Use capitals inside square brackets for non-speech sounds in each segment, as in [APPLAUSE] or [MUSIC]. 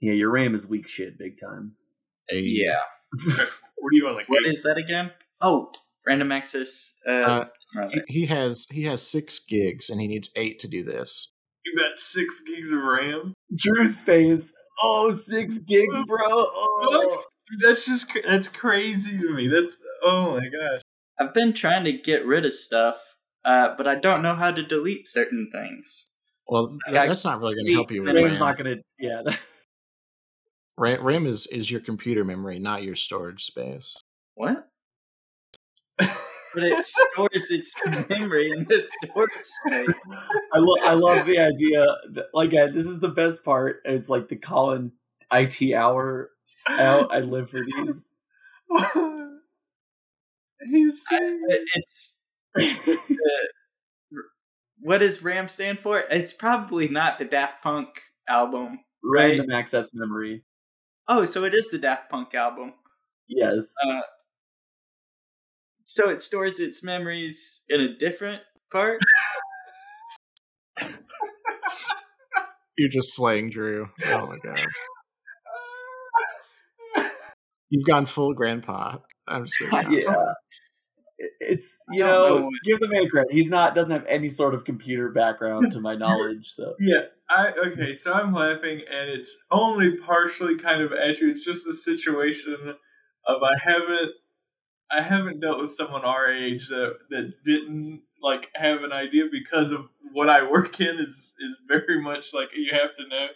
Yeah, your RAM is weak shit, big time. A, Yeah. [LAUGHS] What do you want? Like, What eight? is that again? Oh, random access. Uh, Uh. He, he has he has six gigs and he needs eight to do this. you got six gigs of RAM? Drew's face. Oh, six gigs, bro. Oh. That's just that's crazy to me. That's oh my gosh. I've been trying to get rid of stuff, uh, but I don't know how to delete certain things. Well, I- that, that's not really going to help you with RAM's RAM's not gonna. Yeah. [LAUGHS] RAM, RAM is is your computer memory, not your storage space. What? But it stores its memory in the storage space. I love. I love the idea. That, like, uh, this is the best part. It's like the Colin IT hour. [LAUGHS] I, I live for these. He's saying It- It's uh, what does RAM stand for? It's probably not the Daft Punk album. Right. Random access memory. Oh, so it is the Daft Punk album. Yes. Uh, so it stores its memories in a different part. [LAUGHS] You're just slaying Drew. Oh my god. [LAUGHS] You've gone full grandpa. I'm just kidding. [LAUGHS] yeah. It- It's you know, know give the man credit. He's not doesn't have any sort of computer background to my [LAUGHS] knowledge. So Yeah, I okay, so I'm laughing and it's only partially kind of at you. It's just the situation of I haven't I haven't dealt with someone our age that that didn't like have an idea because of what I work in is is very much like you have to know.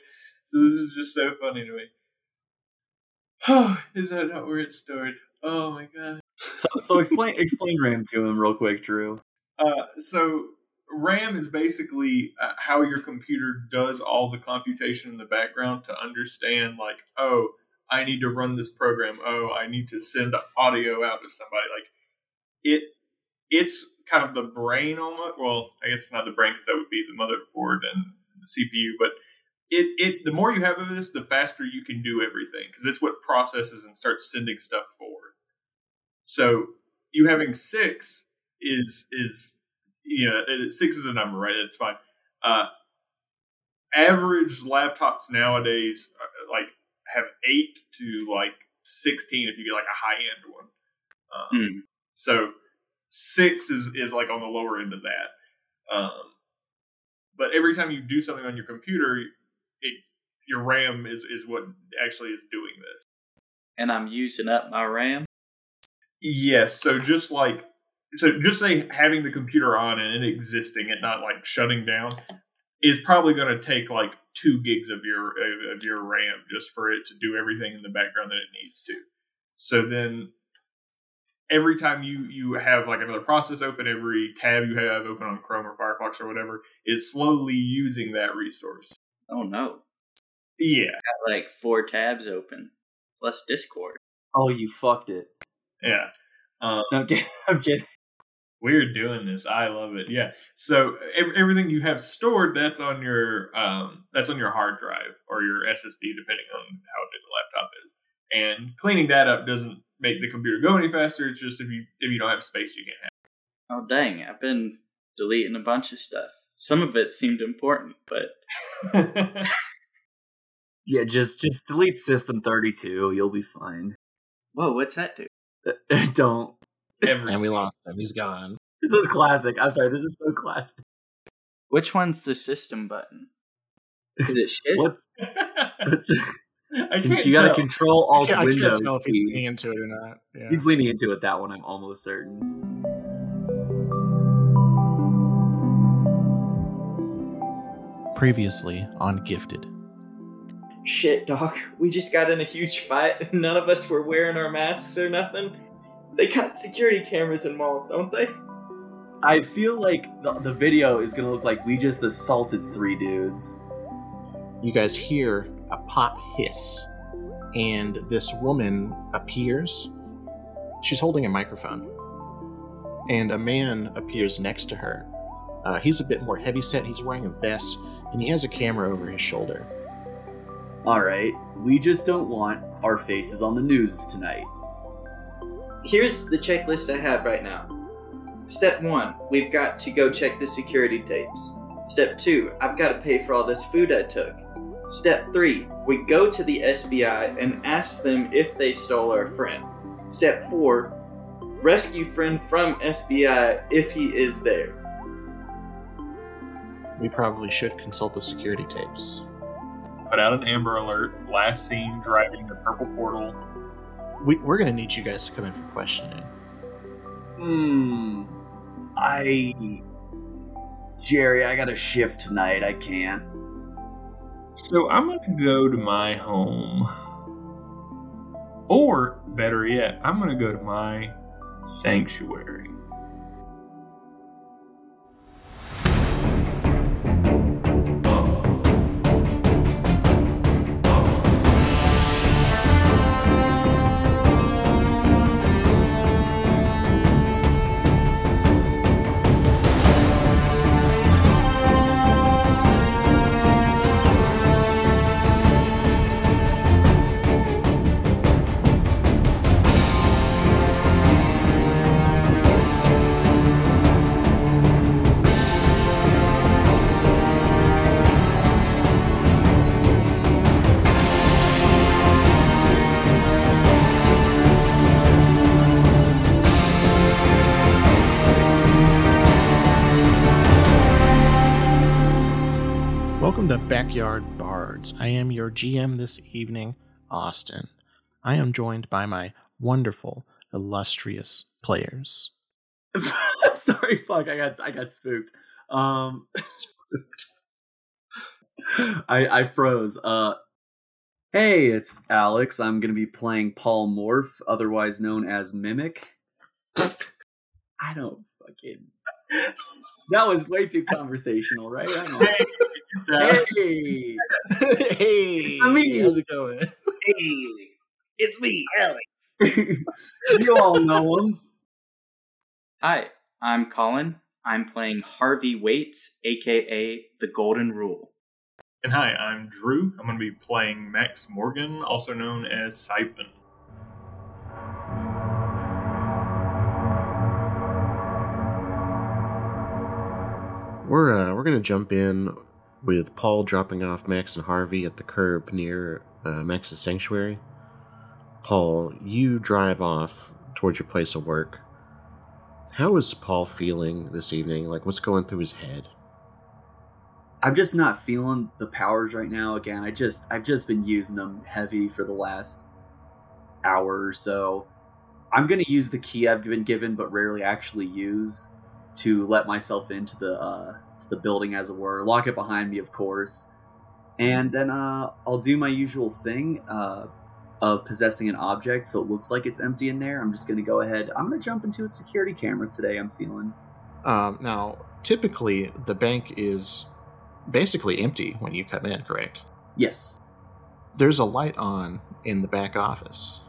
So this is just so funny to me. [SIGHS] is that not where it's stored? Oh my god. so, so explain explain RAM to him real quick, Drew. Uh, so RAM is basically uh, how your computer does all the computation in the background to understand, like, oh, I need to run this program. Oh, I need to send audio out to somebody. Like, it, it's kind of the brain almost. Well, I guess it's not the brain because that would be the motherboard and the CPU, but. It, it the more you have of this, the faster you can do everything because it's what processes and starts sending stuff forward. So you having six is is you know six is a number, right? It's fine. Uh, average laptops nowadays uh, like have eight to like sixteen if you get like a high end one. Um, Hmm. So six is is like on the lower end of that. Um, but every time you do something on your computer, it your RAM is is what actually is doing this. and I'm using up my RAM. Yes. So just like so just say having the computer on and it existing, it not like shutting down, is probably going to take like two gigs of your of your RAM just for it to do everything in the background that it needs to. So then every time you you have like another process open, every tab you have open on Chrome or Firefox or whatever is slowly using that resource. Oh no, Yeah. got like four tabs open plus Discord. Oh, you fucked it. Yeah. Um, No, I'm kidding. [LAUGHS] I'm kidding. we're doing this i love it yeah so everything you have stored that's on your um, that's on your hard drive or your ssd depending on how big the laptop is and cleaning that up doesn't make the computer go any faster it's just if you if you don't have space you can't have. Oh dang, I've been deleting a bunch of stuff. Some of it seemed important, but [LAUGHS] Yeah, just just delete System 32. You'll be fine. whoa, what's that do? [LAUGHS] Don't. every And we lost him. He's gone. This is classic. I'm sorry. This is so classic. Which one's the system button? Is it shit? What's, [LAUGHS] what's I can't you got to control alt Yeah, I can't Windows. tell if he's key. leaning into it or not. Yeah. He's leaning into it. That one, I'm almost certain. Previously on Gifted. Shit, Doc. We just got in a huge fight. and [LAUGHS] None of us were wearing our masks or nothing. They got security cameras in malls, don't they? I feel like the, the video is gonna look like we just assaulted three dudes. you guys hear a pop hiss, and this woman appears. She's holding a microphone, and a man appears next to her. Uh, he's a bit more heavyset. He's wearing a vest, and he has a camera over his shoulder. All right, we just don't want our faces on the news tonight. Here's the checklist I have right now. Step one, we've got to go check the security tapes. Step two, I've got to pay for all this food I took. Step 3. We go to the SBI and ask them if they stole our friend. Step 4. Rescue friend from SBI if he is there. We probably should consult the security tapes. Put out an Amber Alert. Last seen driving the purple portal. We, we're going to need you guys to come in for questioning. Hmm. I. Jerry, I got a shift tonight. I can't. So I'm gonna go to my home. Or better yet, I'm gonna go to my sanctuary. Backyard Bards. I am your GM this evening, Austin. I am joined by my wonderful, illustrious players. [LAUGHS] Sorry, fuck. I got I got spooked. Um, [LAUGHS] I I froze. Uh, hey, it's Alex. I'm gonna be playing Paul Morph, otherwise known as Mimic. [LAUGHS] I don't fucking. That was way too conversational, right? I know. It's, Hey, hey, I mean- how's it going? hey, it's me, Alex. [LAUGHS] you all know him. Hi, I'm Colin. I'm playing Harvey Waits, aka the Golden Rule. and hi, I'm Drew. I'm gonna be playing Max Morgan, also known as Siphon. We're uh, we're gonna jump in with Paul dropping off Max and Harvey at the curb near uh, Max's sanctuary. Paul, you drive off towards your place of work. How is Paul feeling this evening? Like, what's going through his head? I'm just not feeling the powers right now. Again, I just I've just been using them heavy for the last hour or so. I'm gonna use the key I've been given, but rarely actually use, to let myself into the uh, to the building, as it were. Lock it behind me, of course, and then uh, I'll do my usual thing uh, of possessing an object, so it looks like it's empty in there. I'm just gonna go ahead. I'm gonna jump into a security camera today. I'm feeling. Um, now, typically, the bank is basically empty when you come in, correct? Yes. There's a light on in the back office.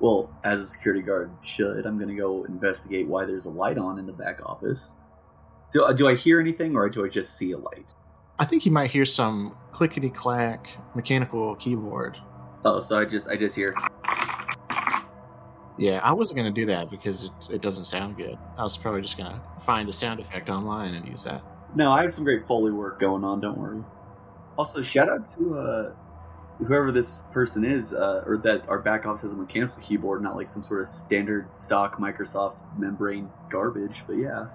Well, as a security guard should, I'm going to go investigate why there's a light on in the back office. Do, uh, do I hear anything or do I just see a light? I think you might hear some clickety clack mechanical keyboard. Oh, so I just I just hear. Yeah, I wasn't going to do that because it, it doesn't sound good. I was probably just going to find a sound effect online and use that. No, I have some great foley work going on. Don't worry. Also, shout out to uh, whoever this person is, uh, or that our back office has a mechanical keyboard, not like some sort of standard stock Microsoft membrane garbage. But yeah,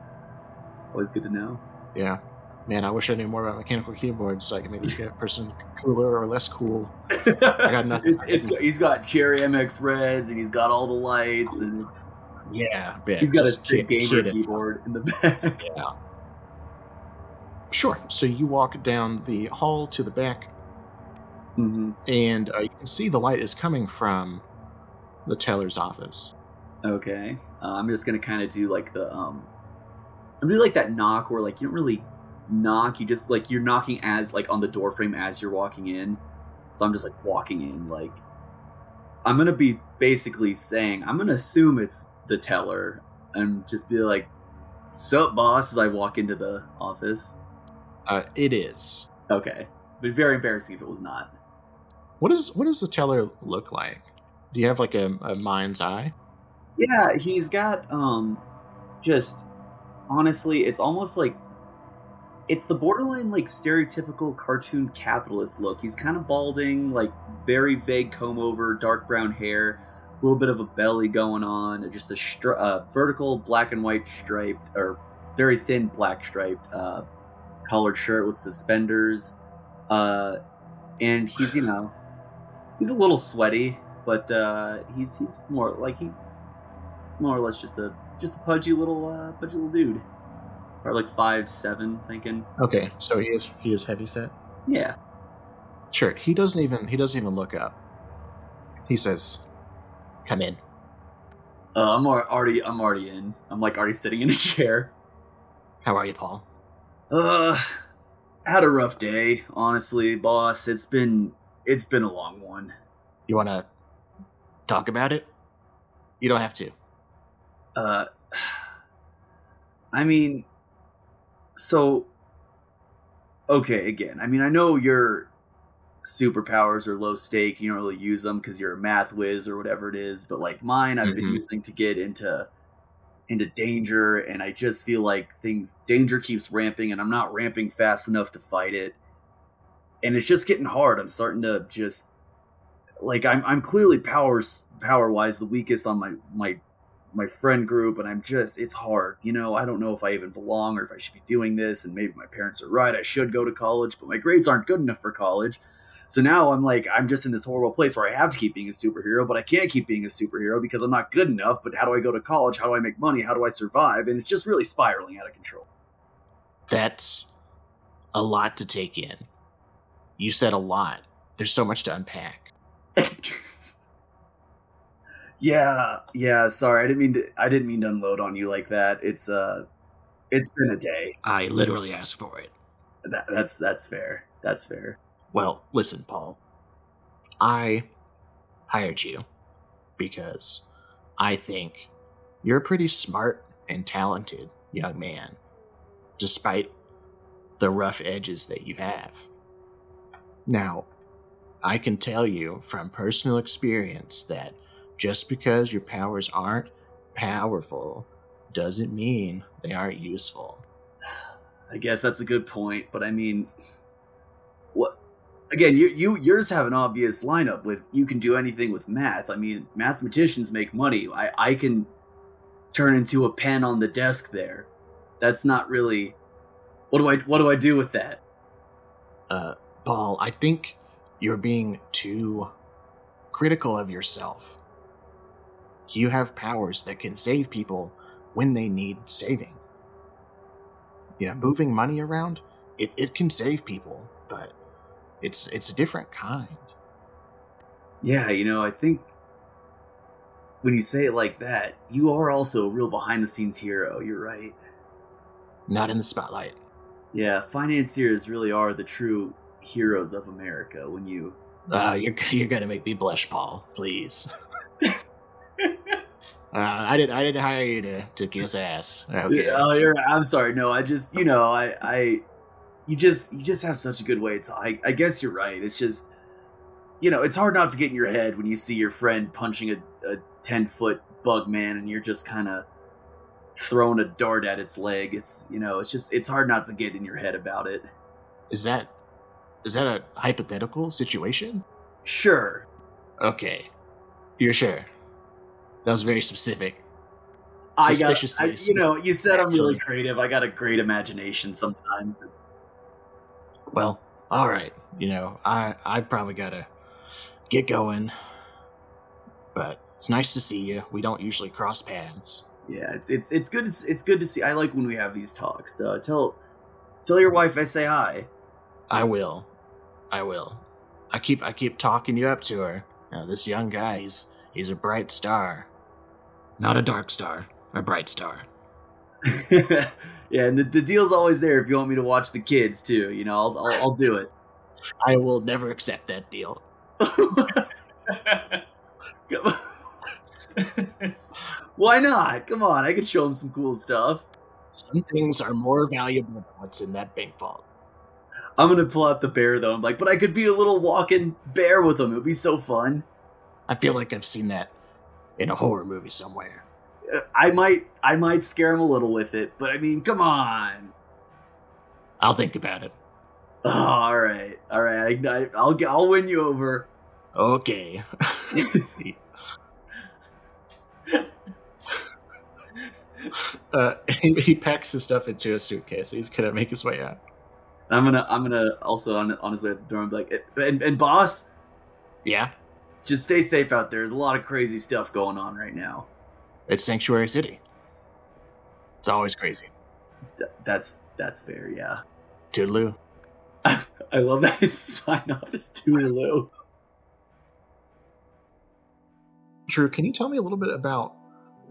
always good to know. Yeah. Man, I wish I knew more about mechanical keyboards so I could make this person cooler or less cool. I got [LAUGHS] nothing. It's, it's got, he's got Cherry MX Reds and he's got all the lights and it's Yeah, yeah he's got a sick gamer keyboard in the back. Yeah. Sure. So you walk down the hall to the back, hmm and uh, you can see the light is coming from the teller's office. Okay, uh, I'm just gonna kind of do like the um, I'm gonna do like that knock where like you don't really knock, you just like you're knocking as like on the door frame as you're walking in. So I'm just like walking in, like I'm gonna be basically saying I'm gonna assume it's the teller and just be like, "Sup, boss?" as I walk into the office. Uh, it is. Okay, but very embarrassing if it was not. What does what does the teller look like? Do you have like a, a mind's eye? Yeah, he's got um just honestly, it's almost like it's the borderline like stereotypical cartoon capitalist look. He's kind of balding, like very vague comb over, dark brown hair, a little bit of a belly going on, just a uh, vertical black and white striped or very thin black striped uh, collared shirt with suspenders. Uh, and he's you know he's a little sweaty, but uh, he's he's more like he more or less just a just a pudgy little uh, pudgy little dude. Or like five seven, thinking. Okay, so he is he is heavy set. Yeah. Sure. He doesn't even he doesn't even look up. He says, "Come in." Uh, I'm already I'm already in. I'm like already sitting in a [LAUGHS] chair. How are you, Paul? Uh, had a rough day, honestly, boss. It's been it's been a long one. You want to talk about it? You don't have to. Uh, I mean, so okay. Again, I mean, I know your superpowers are low stake. You don't really use them because you're a math whiz or whatever it is. But like mine, I've been Mhm. using to get into into danger, and I just feel like things danger keeps ramping, and I'm not ramping fast enough to fight it. And it's just getting hard. I'm starting to just like I'm I'm clearly powers power wise the weakest on my my my friend group and I'm just it's hard. You know, I don't know if I even belong or if I should be doing this and maybe my parents are right. I should go to college, but my grades aren't good enough for college. So now I'm like I'm just in this horrible place where I have to keep being a superhero, but I can't keep being a superhero because I'm not good enough. But how do I go to college? How do I make money? How do I survive? And it's just really spiraling out of control. That's a lot to take in. You said a lot. There's so much to unpack. [LAUGHS] yeah, yeah, sorry. I didn't mean to I didn't mean to unload on you like that. It's uh it's been a day. I literally asked for it. That, that's that's fair. That's fair. Well, listen, Paul. I hired you because I think you're a pretty smart and talented young man, despite the rough edges that you have. Now, I can tell you from personal experience that just because your powers aren't powerful doesn't mean they aren't useful. I guess that's a good point, but I mean, what? Again, you you yours have an obvious lineup with you can do anything with math. I mean, mathematicians make money. I I can turn into a pen on the desk there. That's not really. What do I what do I do with that? uh, Paul, I think you're being too critical of yourself. You have powers that can save people when they need saving. You know, moving money around, it, it can save people, but it's it's a different kind. Yeah, you know, I think when you say it like that, you are also a real behind the scenes hero. You're right. Not in the spotlight. Yeah, financiers really are the true heroes of America. When you Uh, you're [LAUGHS] you're gonna make me blush, Paul. Please. [LAUGHS] [LAUGHS] uh, I didn't I didn't hire you to, to kiss ass. Okay. Oh, you're. I'm sorry. No, I just, you know, I, I, you just, you just have such a good way to. I, I guess you're right. It's just, you know, it's hard not to get in your head when you see your friend punching a, a ten foot bug man, and you're just kind of throwing a dart at its leg. It's, you know, it's just, it's hard not to get in your head about it. Is that is that a hypothetical situation? Sure. Okay. You're sure? That was very specific. I got, I, you know, you said I'm really creative. I got a great imagination sometimes. Well, all right. You know, I I probably gotta get going. But it's nice to see you. We don't usually cross paths. Yeah, it's it's it's good. To, it's good to see. I like when we have these talks. Uh, tell tell your wife I say hi. I will. I will. I keep I keep talking you up to her. Now, this young guy, he's he's a bright star. Not a dark star, a bright star. [LAUGHS] yeah, and the, the deal's always there if you want me to watch the kids too. You know, I'll I'll, I'll do it. [LAUGHS] I will never accept that deal. [LAUGHS] Why not? Come on, I could show him some cool stuff. Some things are more valuable than what's in that bank vault. I'm gonna pull out the bear though. I'm like, but I could be a little walking bear with him. It'd be so fun. I feel like I've seen that in a horror movie somewhere. Uh, I might I might scare him a little with it, but I mean, come on. I'll think about it. Oh, [LAUGHS] all right, all right. I, I, I'll get. I'll win you over. Okay. [LAUGHS] [LAUGHS] uh, he, he packs his stuff into a suitcase. He's gonna make his way out. I'm gonna. I'm gonna also on on his way at the door. I'm like, and, and boss, Yeah, just stay safe out there. There's a lot of crazy stuff going on right now. it's Sanctuary City. It's always crazy. Th- that's that's fair. Yeah. Toodaloo. [LAUGHS] I love that his sign off is Toodaloo. Drew, can you tell me a little bit about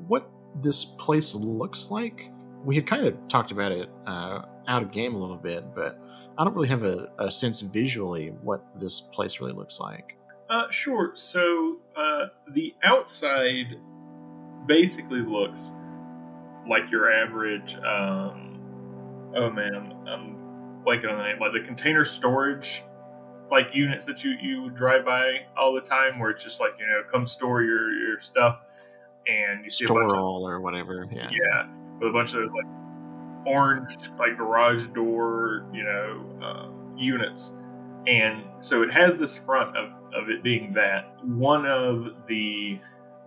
what this place looks like? We had kind of talked about it uh, out of game a little bit, but I don't really have a, a sense visually what this place really looks like. Uh, sure. So uh, the outside basically looks like your average. Um, oh man, I'm, I'm blanking on the name. Like the container storage, like units that you you drive by all the time, where it's just like you know, come store your your stuff, and you see a bunch Store of all or whatever. Yeah. yeah, with a bunch of those like orange like garage door, you know, uh, units. And so it has this front of, of it being that one of the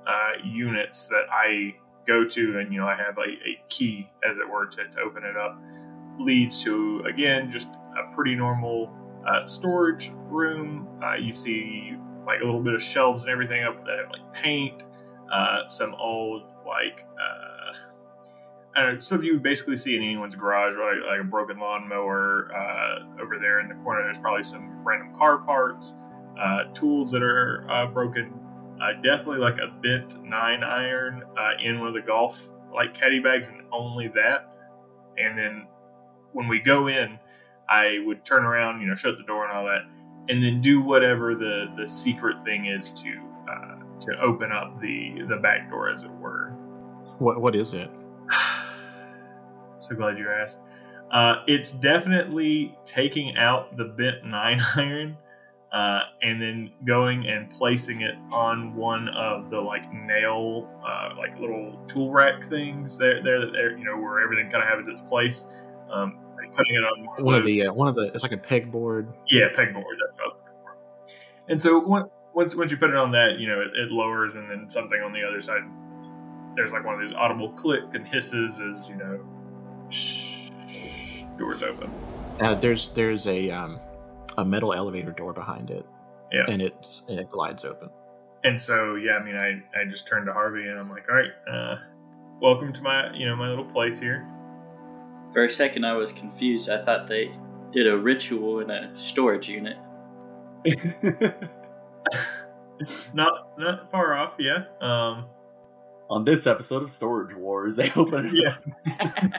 uh, units that I go to, and you know, I have a, a key, as it were, to, to open it up, leads to again just a pretty normal uh, storage room. Uh, you see like a little bit of shelves and everything up that have like paint, uh, some old like uh, I don't stuff you would basically see in anyone's garage, right? Like a broken lawnmower uh, over there in the corner. There's probably some random car parts, uh, tools that are uh, broken. Uh, definitely like a bent nine iron uh, in one of the golf like caddy bags, and only that. And then when we go in, I would turn around, you know, shut the door and all that, and then do whatever the the secret thing is to uh, to open up the the back door, as it were. What What is it? [SIGHS] [SIGHS] so glad you asked. Uh, it's definitely taking out the bent nine [LAUGHS] iron uh, and then going and placing it on one of the like nail, uh, like little tool rack things there, there, there, you know, where everything kind of has its place. Um, and putting it on One of the uh, one of the it's like a pegboard. yeah, pegboard. That's what I was looking for. And so one- once once you put it on that, you know, it, it lowers, and then something on the other side. There's like one of these audible click and hisses as you know, doors open. Uh, there's there's a um, a metal elevator door behind it. Yeah. and it's and it glides open. And so yeah, I mean, I I just turned to Harvey and I'm like, all right, uh, welcome to my you know my little place here. For a second, I was confused. I thought they did a ritual in a storage unit. [LAUGHS] [LAUGHS] Not not far off, yeah. Um, On this episode of Storage Wars, [LAUGHS] they open yeah.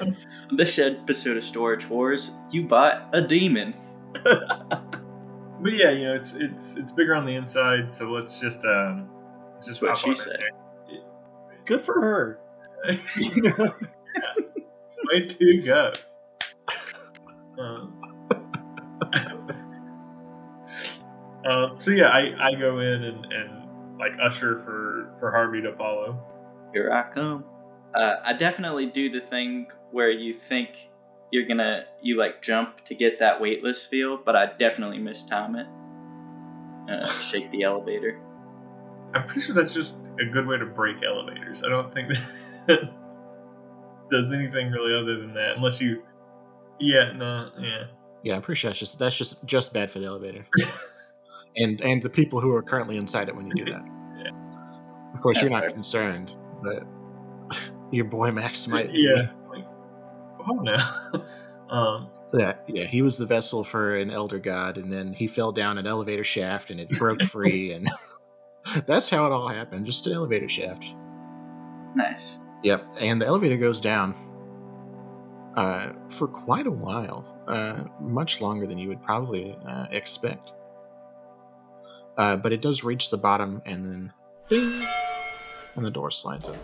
On [LAUGHS] [LAUGHS] this episode of Storage Wars, you bought a demon. But yeah, you know, it's it's it's bigger on the inside, so let's just um, let's just What she said. in Good for her. there. Way to go. Um, um, so yeah, I, I go in and, and like usher for for Harvey to follow. Here I come. Uh, I definitely do the thing where you think you're gonna you like jump to get that weightless feel, but I definitely mistime it. Uh, [LAUGHS] shake the elevator. I'm pretty sure that's just a good way to break elevators. I don't think [LAUGHS] that does anything really other than that, unless you. Yeah, no, yeah. Yeah, I'm pretty sure that's just that's just just bad for the elevator, [LAUGHS] and and the people who are currently inside it when you do that. Yeah. Of course, you're not fair. concerned, but your boy Max might. Yeah. Like, oh no. um, Yeah, yeah, he was the vessel for an elder god, and then he fell down an elevator shaft, and it broke [LAUGHS] free, and [LAUGHS] that's how it all happened. Just an elevator shaft. Nice. Yep, and the elevator goes down uh, for quite a while, uh, much longer than you would probably uh, expect. Uh, but it does reach the bottom, and then ding, and the door slides open.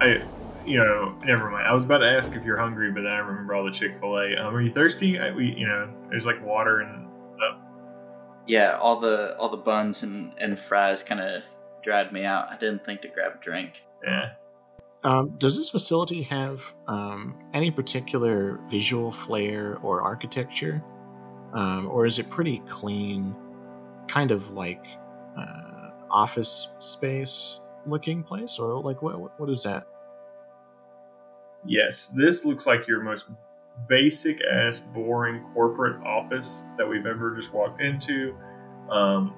I, you know, never mind. I was about to ask if you're hungry, but then I remember all the Chick Fil A. Um, are you thirsty? I, we, you know, there's like water and stuff. Yeah, all the all the buns and, and fries kind of dried me out. I didn't think to grab a drink. yeah. Um, does this facility have um, any particular visual flair or architecture? Um, or is it pretty clean, kind of like uh, office space looking place? Or like what, what is that? Yes, this looks like your most basic ass boring corporate office that we've ever just walked into. Um,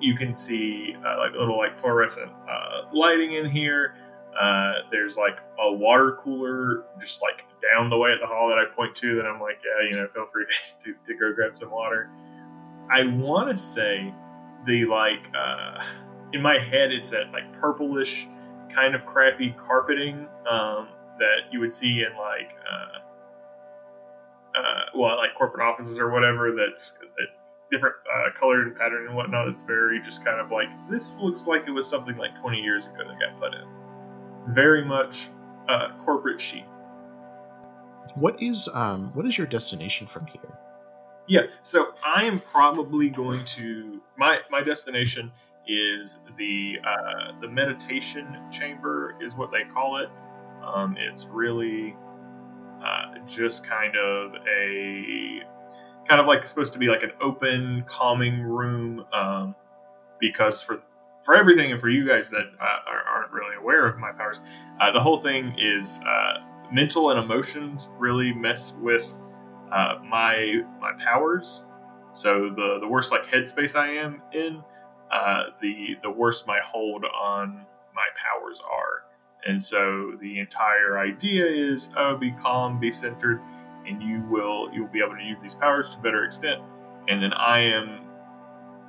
you can see uh, like little like fluorescent uh, lighting in here. Uh, there's like a water cooler just like down the way at the hall that I point to that I'm like, yeah, you know, feel free [LAUGHS] to, to go grab some water. I want to say the like uh, in my head it's that like purplish kind of crappy carpeting um, that you would see in like uh, uh, well, like corporate offices or whatever. That's that's different uh, colored and pattern and whatnot. It's very just kind of like this looks like it was something like 20 years ago that got put in. Very much uh, corporate chic. What is um what is your destination from here? Yeah, so I am probably going to my my destination is the uh, the meditation chamber is what they call it. Um, it's really uh, just kind of a kind of like supposed to be like an open, calming room. Um, because for for everything and for you guys that uh, aren't really aware of my powers, uh, the whole thing is uh, mental and emotions really mess with uh, my my powers. So the the worse like headspace I am in, uh, the the worse my hold on my powers are. And so the entire idea is, oh, be calm, be centered, and you will you'll be able to use these powers to better extent. And then I am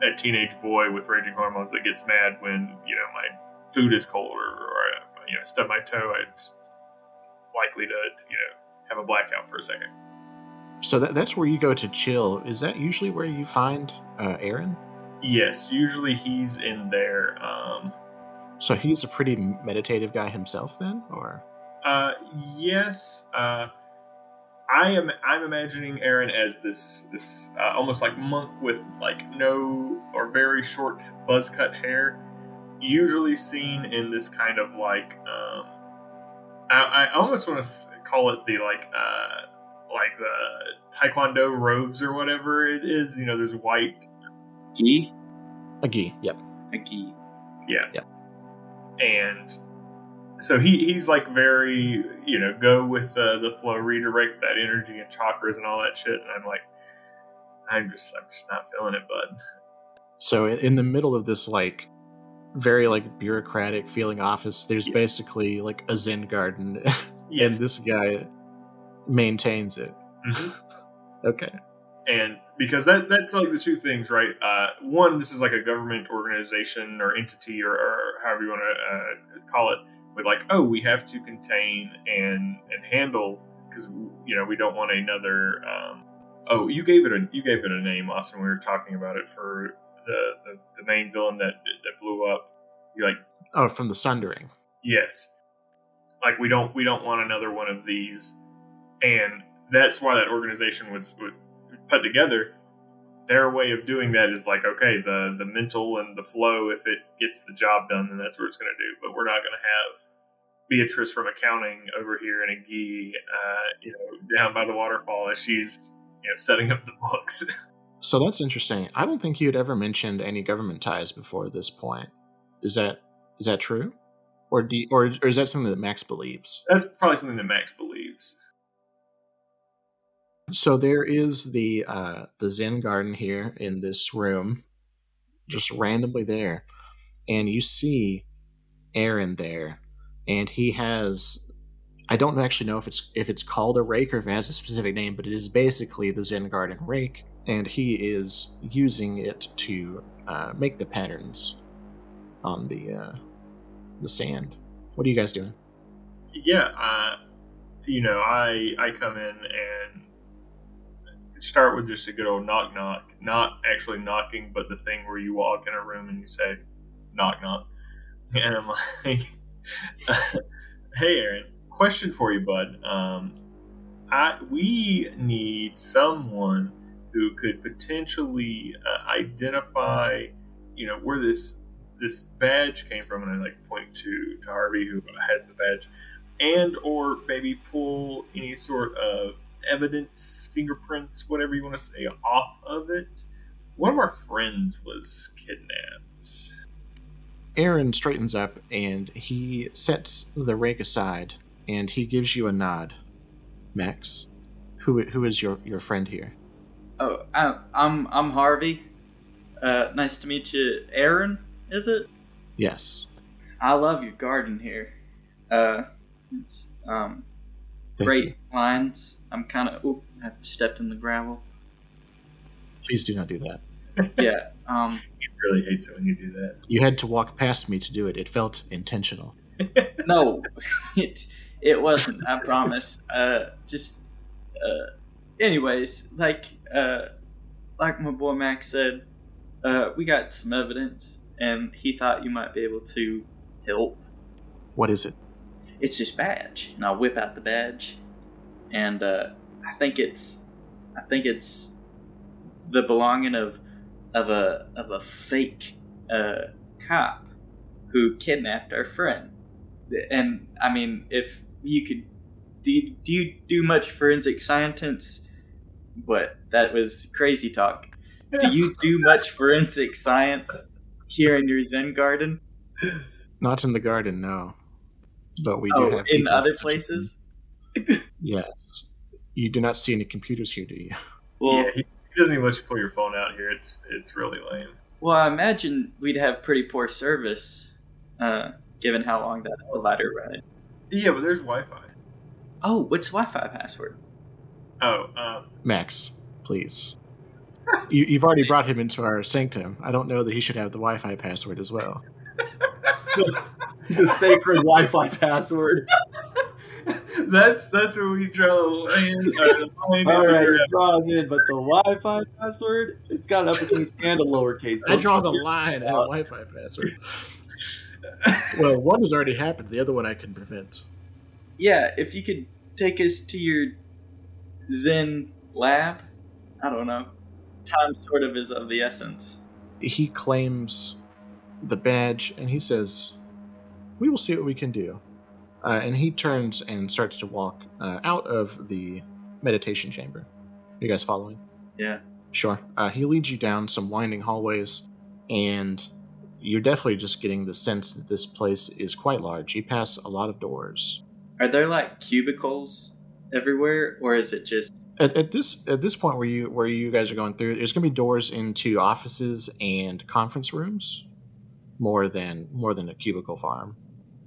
a teenage boy with raging hormones that gets mad when you know my food is cold or, or you know stub my toe. It's likely to you know have a blackout for a second. So that, that's where you go to chill. Is that usually where you find uh, Aaron? Yes, usually he's in there. Um, so he's a pretty meditative guy himself, then, or? Uh, yes. Uh, I am. I'm imagining Aaron as this this uh, almost like monk with like no or very short buzz cut hair, usually seen in this kind of like. Um, I, I almost want to call it the like uh, like the taekwondo robes or whatever it is. You know, there's white. Gi. A gi. Yep. A gi. Yeah. Yep and so he he's like very you know go with the the flow redirect that energy and chakras and all that shit and i'm like i'm just i'm just not feeling it bud so in the middle of this like very like bureaucratic feeling office there's yeah. basically like a zen garden [LAUGHS] yeah. and this guy maintains it mm-hmm. [LAUGHS] okay and because that that's like the two things, right? Uh, one, this is like a government organization or entity or, or however you want to uh, call it, with like, oh, we have to contain and and handle because you know we don't want another. Um, oh, you gave it a you gave it a name, Austin. We were talking about it for the the, the main villain that that blew up. You like oh from the Sundering. Yes, like we don't we don't want another one of these, and that's why that organization was, was put together, their way of doing that is like, okay, the the mental and the flow, if it gets the job done, then that's what it's going to do. But we're not going to have Beatrice from accounting over here in a gi, uh, you know, down by the waterfall as she's you know setting up the books. [LAUGHS] so that's interesting. I don't think you had ever mentioned any government ties before this point. Is that is that true, or do you, or, or is that something that Max believes? That's probably something that Max believes. So there is the uh, the Zen garden here in this room, just randomly there, and you see Aaron there, and he has. I don't actually know if it's if it's called a rake or if it has a specific name, but it is basically the Zen garden rake, and he is using it to uh, make the patterns on the uh, the sand. What are you guys doing? Yeah, uh, you know, I I come in and start with just a good old knock knock, not actually knocking, but the thing where you walk in a room and you say knock knock, and I'm like, [LAUGHS] hey Aaron, question for you, bud. Um, I we need someone who could potentially uh, identify, you know, where this this badge came from, and I like point to, to Harvey who has the badge, and or maybe pull any sort of evidence, fingerprints, whatever you want to say, off of it. One of our friends was kidnapped. Aaron straightens up and he sets the rake aside and he gives you a nod. Max, who who is your your friend here? Oh, I, I'm I'm Harvey. Uh, nice to meet you, Aaron. Is it? Yes. I love your garden here. Uh, it's um Thank great you. lines. I'm kind of. Oop, I stepped in the gravel. Please do not do that. [LAUGHS] Yeah. Um. He really hates it when you do that. You had to walk past me to do it. It felt intentional. [LAUGHS] No, [LAUGHS] it it wasn't. I promise. Uh, just. Uh, anyways, like uh, like my boy Max said, uh, we got some evidence, and he thought you might be able to help. What is it? It's this badge, and I'll whip out the badge, and uh, I think it's, I think it's the belonging of of a of a fake uh, cop who kidnapped our friend. And I mean, if you could, do you, do you do much forensic science? But that was crazy talk. Do you do [LAUGHS] much forensic science here in your Zen garden? Not in the garden, no. But we do Oh, have in other places. [LAUGHS] Yes. You do not see any computers here, do you? [LAUGHS] Well, yeah, he, he doesn't even let you pull your phone out here. It's it's really lame. Well, I imagine we'd have pretty poor service, uh, given how long that elevator ride. Yeah, but there's Wi-Fi. Oh, what's Wi-Fi password? Oh, um, Max, please. you, you've already brought him into our sanctum. I don't know that he should have the Wi-Fi password as well. [LAUGHS] the sacred Wi-Fi password. that's that's what we draw the line. the line All is right, figure draw it in, but the Wi-Fi password, it's got an uppercase and a lowercase. I draw the line at a Wi-Fi password. Well, one has already happened. The other one I can prevent. Yeah, if you could take us to your Zen lab. I don't know. Time sort of is of the essence. He claims the badge and he says, "We will see what we can do." Uh, and he turns and starts to walk uh, out of the meditation chamber. you guys following? Yeah. Sure. Uh, he leads you down some winding hallways, and you're definitely just getting the sense that this place is quite large. You pass a lot of doors. Are there like cubicles everywhere, or is it just? At, at this at this point where you where you guys are going through, there's going to be doors into offices and conference rooms, more than more than a cubicle farm.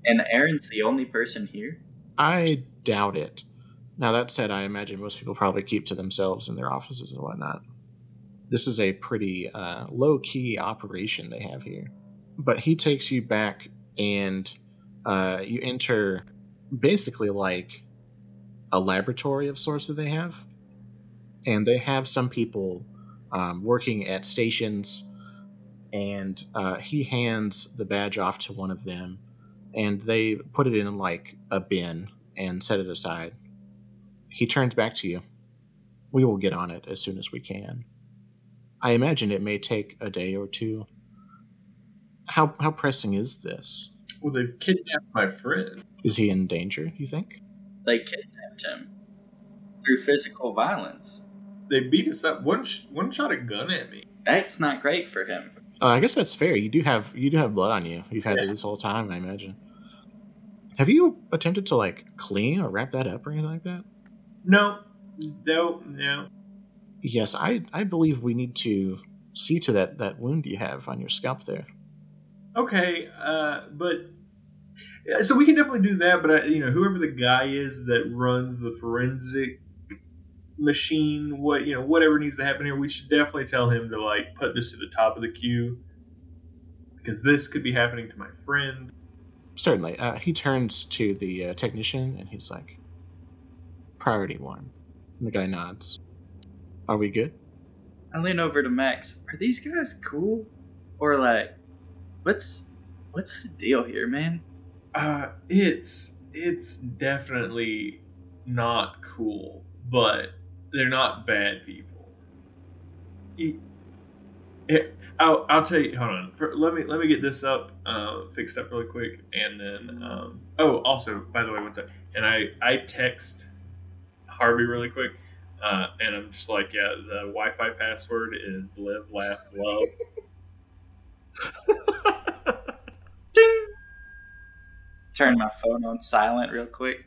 And Aaron's the only person here. I doubt it. Now that said, I imagine most people probably keep to themselves in their offices and whatnot. This is a pretty uh, low key operation they have here. But he takes you back, and uh, you enter basically like a laboratory of sorts that they have. And they have some people um, working at stations, and uh, he hands the badge off to one of them and they put it in like a bin and set it aside. He turns back to you. We will get on it as soon as we can. I imagine it may take a day or two. How how pressing is this? Well, they've kidnapped my friend. Is he in danger, you think? They kidnapped him through physical violence. They beat us up. One sh- one shot a gun at me. That's not great for him. Uh, I guess that's fair. You do have you do have blood on you. You've had Yeah. it this whole time, I imagine. Have you attempted to like clean or wrap that up or anything like that? No, no, no. Yes, I I believe we need to see to that that wound you have on your scalp there. Okay, uh, but so we can definitely do that. But I, you know, whoever the guy is that runs the forensic machine, what you know, whatever needs to happen here, we should definitely tell him to like put this to the top of the queue because this could be happening to my friend. Certainly. Uh, he turns to the uh, technician and he's like, Priority one. And the guy nods. Are we good? I lean over to Max. Are these guys cool, or like, what's what's the deal here, man? Uh, it's it's definitely not cool, but they're not bad people. It- it- I'll, I'll tell you. Hold on. For, let me let me get this up, uh, fixed up really quick, and then. Um, oh, also, by the way, one sec. And I I text Harvey really quick, uh, and I'm just like, yeah, the Wi-Fi password is live, laugh, love. [LAUGHS] [LAUGHS] Turn my phone on silent real quick.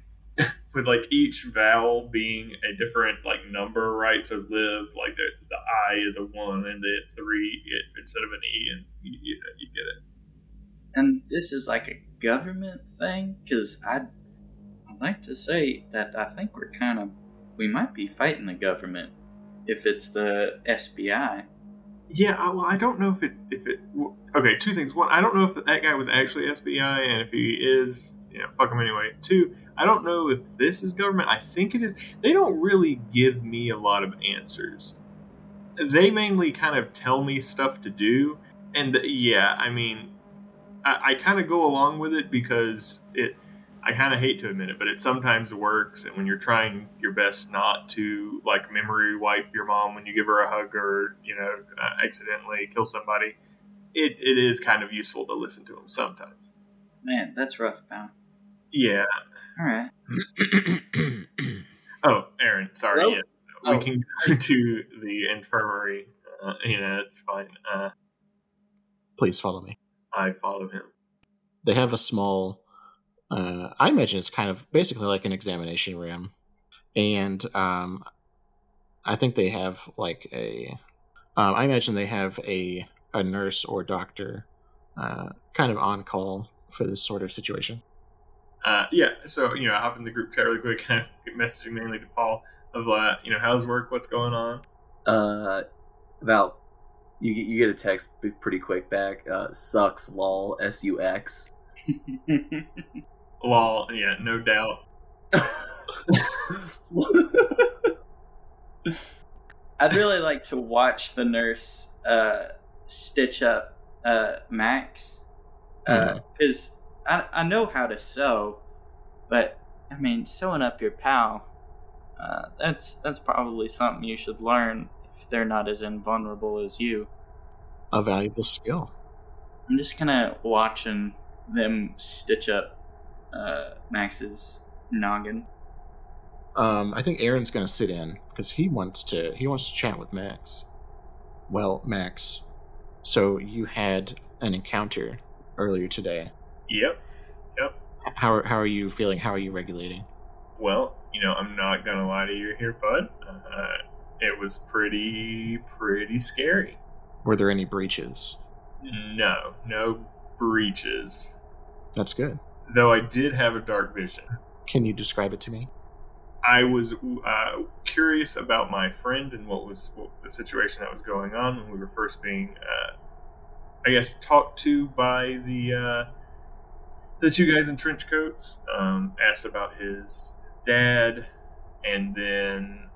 With like each vowel being a different like number, right? So live like the, the I is a one, and the three it, instead of an E, and you, you, you get it. And this is like a government thing because I I'd like to say that I think we're kind of we might be fighting the government if it's the SBI. Yeah, I, well, I don't know if it if it. Okay, two things. One, I don't know if that guy was actually SBI, and if he is, you know, fuck him anyway. Two, I don't know if this is government. I think it is. They don't really give me a lot of answers. They mainly kind of tell me stuff to do, and yeah, I mean, I, I kind of go along with it because it I kind of hate to admit it, but it sometimes works. And when you're trying your best not to like memory wipe your mom when you give her a hug or you know uh, accidentally kill somebody, it, it is kind of useful to listen to them sometimes. Man, that's rough, pal. Yeah. All right. [CLEARS THROAT] oh, Aaron, sorry. Hello? Yes, Oh. we can go [LAUGHS] to the infirmary. Uh, you know, it's fine. Uh, Please follow me. I follow him. They have a small. Uh, I imagine it's kind of basically like an examination room, and um, I think they have like a. Um, I imagine they have a a nurse or doctor, uh, kind of on call for this sort of situation. Uh, yeah, so you know, I hop in the group chat really quick, [LAUGHS] kind of messaging mainly to Paul of uh, you know, how's work, what's going on. Uh, about you get you get a text pretty quick back. Uh, sucks lol s u x. [LAUGHS] Lol, yeah, no doubt. [LAUGHS] I'd really like to watch the nurse uh, stitch up uh, Max because I, I know how to sew, but I mean sewing up your pal uh, that's that's probably something you should learn if they're not as invulnerable as you. A valuable skill. I'm just kind of watching them stitch up uh, Max's noggin. Um, I think Aaron's going to sit in because he wants to. He wants to chat with Max. Well, Max, so you had an encounter earlier today. Yep. Yep. How are, how are you feeling? How are you regulating? Well, you know, I'm not gonna lie to you here, bud. Uh, it was pretty, pretty scary. Were there any breaches? No, no breaches. That's good. Though I did have a dark vision. Can you describe it to me? I was uh, curious about my friend and what was what the situation that was going on when we were first being, uh, I guess, talked to by the uh, the two guys in trench coats. Um, asked about his his dad, and then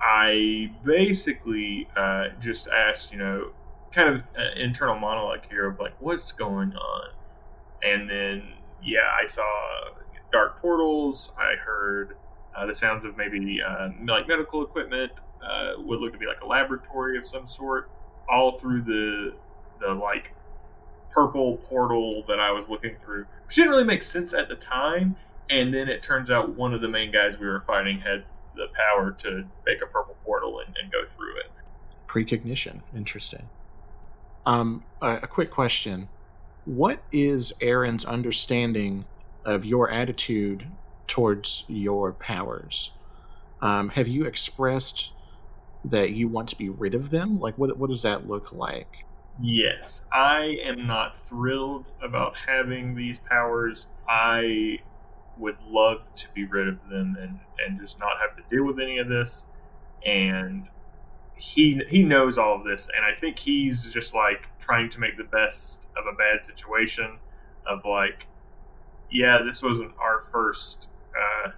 I basically uh, just asked, you know, kind of internal monologue here of like, what's going on, and then yeah, I saw dark portals. I heard uh, the sounds of maybe uh, like medical equipment. Uh, would look to be like a laboratory of some sort, all through the the like purple portal that I was looking through, which didn't really make sense at the time. And then it turns out one of the main guys we were fighting had the power to make a purple portal and, and go through it. Precognition. Interesting. Um, a, a quick question: What is Aaron's understanding of your attitude towards your powers? Um, have you expressed that you want to be rid of them? Like, what what does that look like? Yes, I am not thrilled about having these powers. I would love to be rid of them and, and just not have to deal with any of this. And he he knows all of this, and I think he's just like trying to make the best of a bad situation. Of like, yeah, this wasn't our first uh,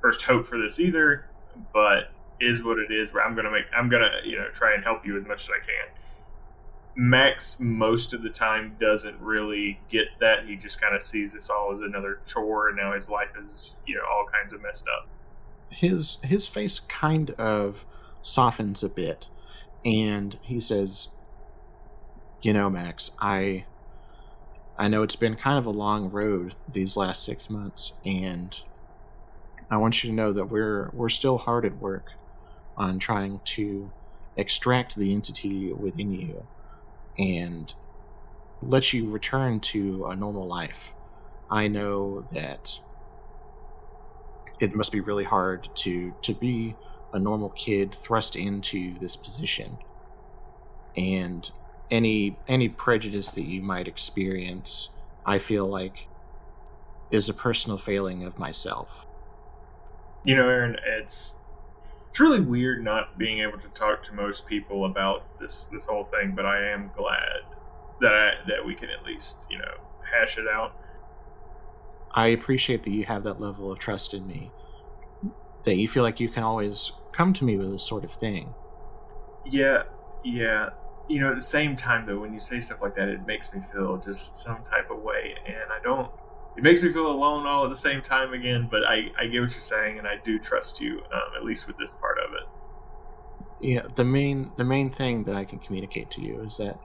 first hope for this either, but is what it is. Where I'm gonna make I'm gonna you know try and help you as much as I can. Max most of the time doesn't really get that. He just kind of sees this all as another chore, and now his life is you know all kinds of messed up. His his face kind of softens a bit, and he says, "You know, Max, I I know it's been kind of a long road these last 6 months and I want you to know that we're we're still hard at work on trying to extract the entity within you and let you return to a normal life. I know that it must be really hard to to be a normal kid thrust into this position and any any prejudice that you might experience i feel like is a personal failing of myself You know, Aaron, it's it's really weird not being able to talk to most people about this this whole thing, but I am glad that I, that we can at least you know hash it out. i appreciate that you have that level of trust in me that you feel like you can always come to me with this sort of thing Yeah, yeah. You know, at the same time though, when you say stuff like that, it makes me feel just some type of way, and I don't. It makes me feel alone all at the same time again. But I I get what you're saying, and I do trust you, um, at least with this part of it. yeah the main the main thing that i can communicate to you is that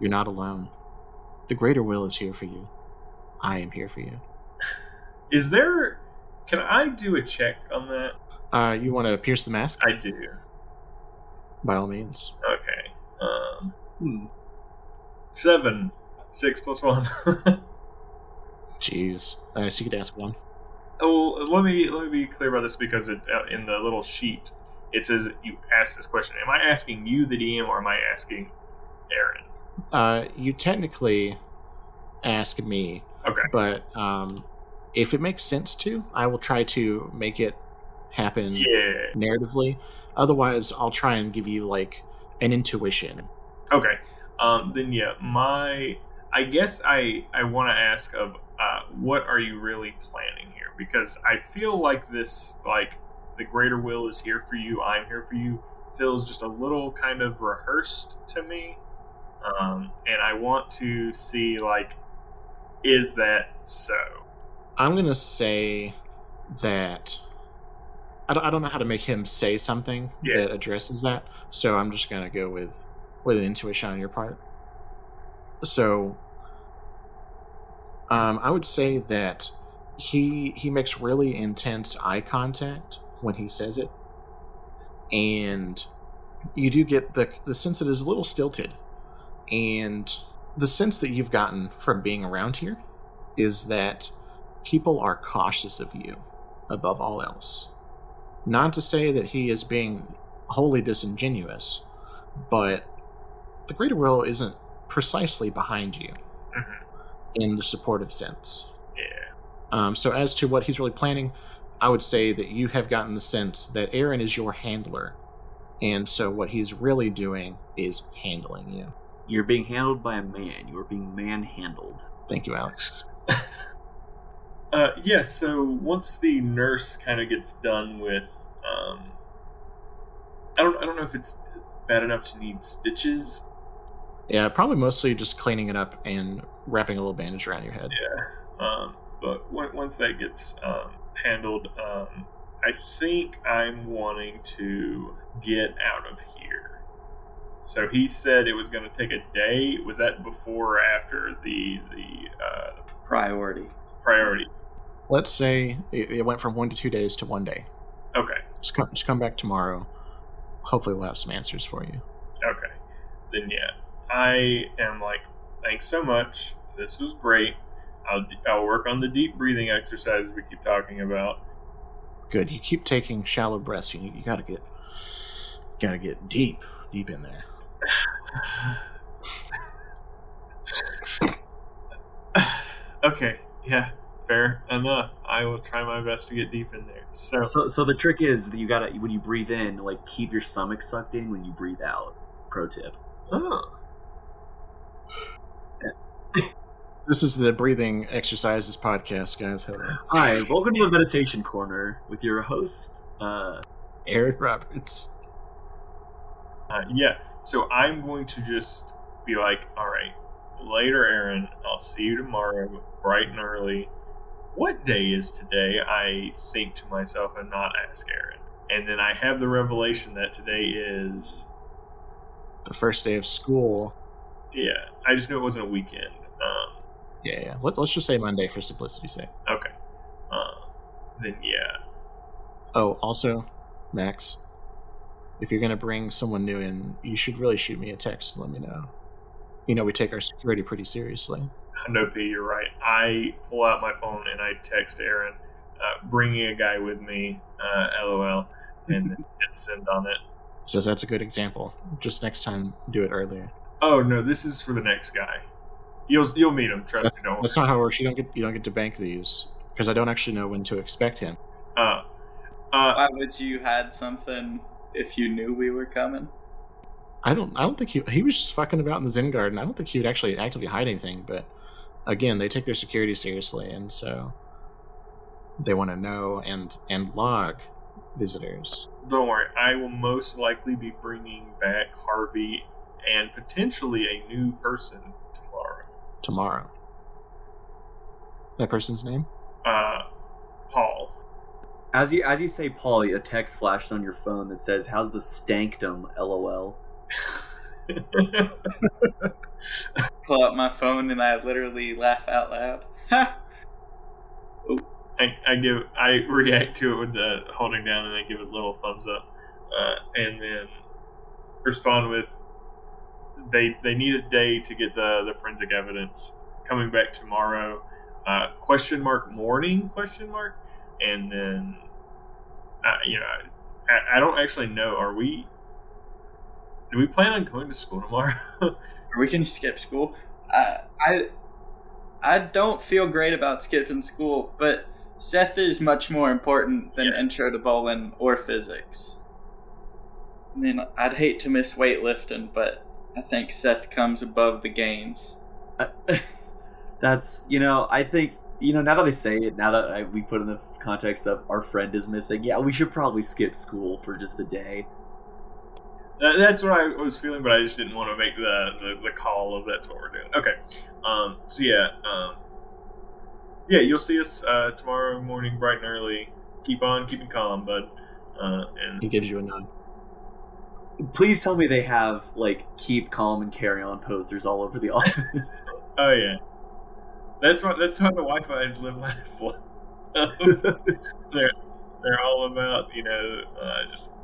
you're not alone the greater will is here for you i am here for you Is there? Can I do a check on that? uh you want to pierce the mask I do. by all means Okay. Um, Hmm. seven, six plus one. [LAUGHS] jeez uh, so you could ask one oh, let me let me be clear about this because it, uh, in the little sheet it says you asked this question. Am I asking you, the DM, or am I asking Aaron? uh you technically ask me Okay. but um if it makes sense to i will try to make it happen Yeah. narratively otherwise i'll try and give you like an intuition Okay. Um, then yeah, my I guess I I want to ask of uh, what are you really planning here? Because I feel like this like the greater will is here for you. I'm here for you. Feels just a little kind of rehearsed to me, um, and I want to see like is that so? i'm gonna say that I don't, I don't know how to make him say something Yeah. that addresses that so i'm just gonna go with with an intuition on your part so um, i would say that he he makes really intense eye contact when he says it. And you do get the the sense that it is a little stilted. And the sense that you've gotten from being around here is that people are cautious of you above all else. Not to say that he is being wholly disingenuous but the greater will isn't precisely behind you. In the supportive sense Yeah. um, so as to what he's really planning, I would say that you have gotten the sense that Aaron is your handler, and so what he's really doing is handling you. You're being handled by a man. You are being manhandled. Thank you, Alex. [LAUGHS] Uh, yeah, so once the nurse kind of gets done with, um, I don't, I don't know if it's bad enough to need stitches. Yeah, probably mostly just cleaning it up and wrapping a little bandage around your head. Yeah, um, but on- once that gets um, handled, um, I think I'm wanting to get out of here. So he said it was going to take a day. Was that before or after the the uh, Priority. priority? Let's say it, it went from one to two days to one day. Okay, Just come, just come back tomorrow. Hopefully, we'll have some answers for you. okay, then yeah, I am like, thanks so much. This was great. I'll I'll work on the deep breathing exercises we keep talking about. Good. You keep taking shallow breaths. You, you gotta get, gotta get deep, deep in there. [SIGHS] okay, yeah, fair enough. I will try my best to get deep in there. So, So, so the trick is that you gotta when you breathe in, like keep your stomach sucked in when you breathe out. Pro tip. oh, This is the breathing exercises podcast, guys. Hello. Hi, welcome to the meditation corner with your host. Uh, Aaron Roberts. uh, yeah. So I'm going to just be like, all right, later, Aaron. I'll see you tomorrow, bright and early. What day is today? I think to myself and not ask Aaron. And then I have the revelation that today is the first day of school. Yeah, I just knew it wasn't a weekend. Um, Yeah, yeah. Let, let's just say Monday for simplicity's sake. okay. Uh, then yeah, Oh, also, Max, if you're gonna bring someone new in, you should really shoot me a text and let me know. You know, we take our security pretty seriously. no P, you're right. I pull out my phone and I text Aaron, uh, bringing a guy with me, uh, LOL, and then [LAUGHS] hit send on it. So that's a good example. Just next time, do it earlier. Oh no, this is for the next guy. You'll you'll meet him. Trust That's, me. Don't. that's not how it works. You don't get you don't get to bank these because I don't actually know when to expect him. Uh, uh, Why would you had something if you knew we were coming? I don't I don't think he he was just fucking about in the Zen Garden. I don't think he would actually actively hide anything. But again, they take their security seriously, and so they want to know and and log visitors. don't worry. I will most likely be bringing back Harvey and potentially a new person tomorrow. tomorrow. That person's name? Uh, Paul. As you as you say, Paul, a text flashes on your phone that says, "How's the stankdom?" LOL. [LAUGHS] Pull out my phone and I literally laugh out loud. Ha! I, I give I react to it with the holding down and I give it a little thumbs up, uh, and then respond with they they need a day to get the the forensic evidence coming back tomorrow. Uh, question mark morning question mark, and then uh, you know I, I don't actually know. Are we? Do we plan on going to school tomorrow? [LAUGHS] Are we gonna skip school? I I I don't feel great about skipping school, but Seth is much more important than Yeah. intro to bowling or physics. I mean, I'd hate to miss weightlifting, but I think Seth comes above the gains. Uh, [LAUGHS] That's you know I think you know now that I say it, now that I, we put in the context of our friend is missing, yeah, we should probably skip school for just the day. That, that's what I was feeling, but I just didn't want to make the, the, the call of that's what we're doing. Okay. Um, so yeah, um, yeah, you'll see us uh, tomorrow morning, bright and early. Keep on keeping calm, bud. Uh, and He gives you a nod. Please tell me they have like keep calm and carry on posters all over the [LAUGHS] office. oh yeah, that's what that's how the Wi-Fi's live laugh. love. they're they're all about you know uh, just.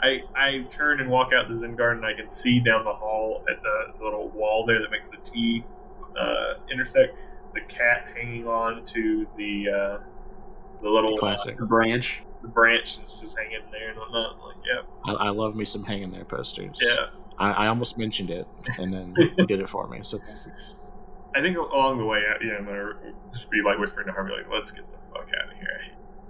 I, I turn and walk out the Zen garden. I can see down the hall at the little wall there that makes the T uh, intersect. The cat hanging on to the uh, the little Classic. the branch. The branch that's just hanging there and whatnot. I'm like, yeah, I, I love me some hanging there posters. yeah. I, I almost mentioned it, and then [LAUGHS] you did it for me. So thank you. I think along the way, yeah, I'm gonna just be like whispering to Harvey, like, "Let's get the fuck out of here,"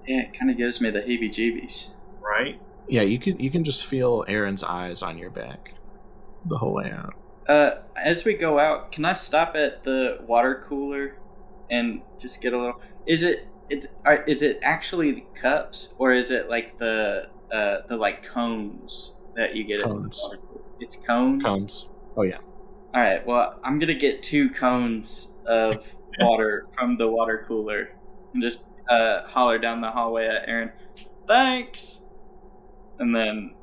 Yeah, it kind of gives me the heebie-jeebies. right? yeah, you can you can just feel Aaron's eyes on your back the whole way out. Uh, as we go out, can I stop at the water cooler and just get a little? Is it it are, is it actually the cups or is it like the uh the like cones that you get? Cones. water? It's cones. Cones. Oh yeah. All right. Well, I'm gonna get two cones of [LAUGHS] water from the water cooler and just uh holler down the hallway at Aaron. Thanks. And then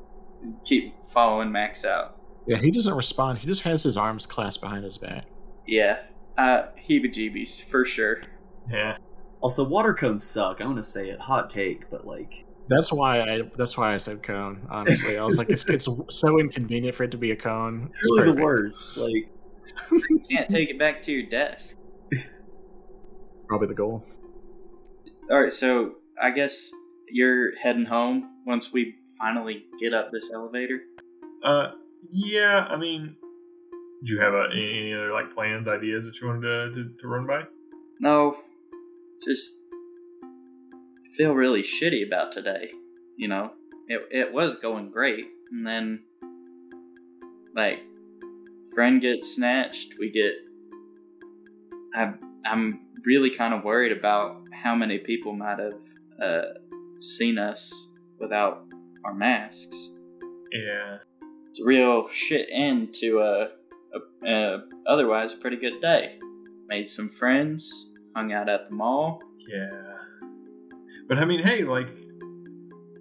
keep following Max out. Yeah, he doesn't respond. He just has his arms clasped behind his back. Yeah. Uh, heebie-jeebies for sure. Yeah. Also, water cones suck. I'm gonna say it. Hot take, but like, That's why I that's why I said cone. Honestly, I was like, it's it's so inconvenient for it to be a cone. It's really the worst. Like, you Can't take it back to your desk. Probably the goal. All right, so I guess you're heading home once we finally get up this elevator. Uh, yeah. I mean, do you have a, any any other like plans, ideas that you wanted to, to, to run by? No, just feel really shitty about today. You know, it it was going great, and then like friend gets snatched. We get. I I'm really kind of worried about how many people might have uh, seen us without our masks. Yeah. It's a real shit end to a, a, a otherwise pretty good day. Made some friends, hung out at the mall. Yeah. But I mean, hey, like,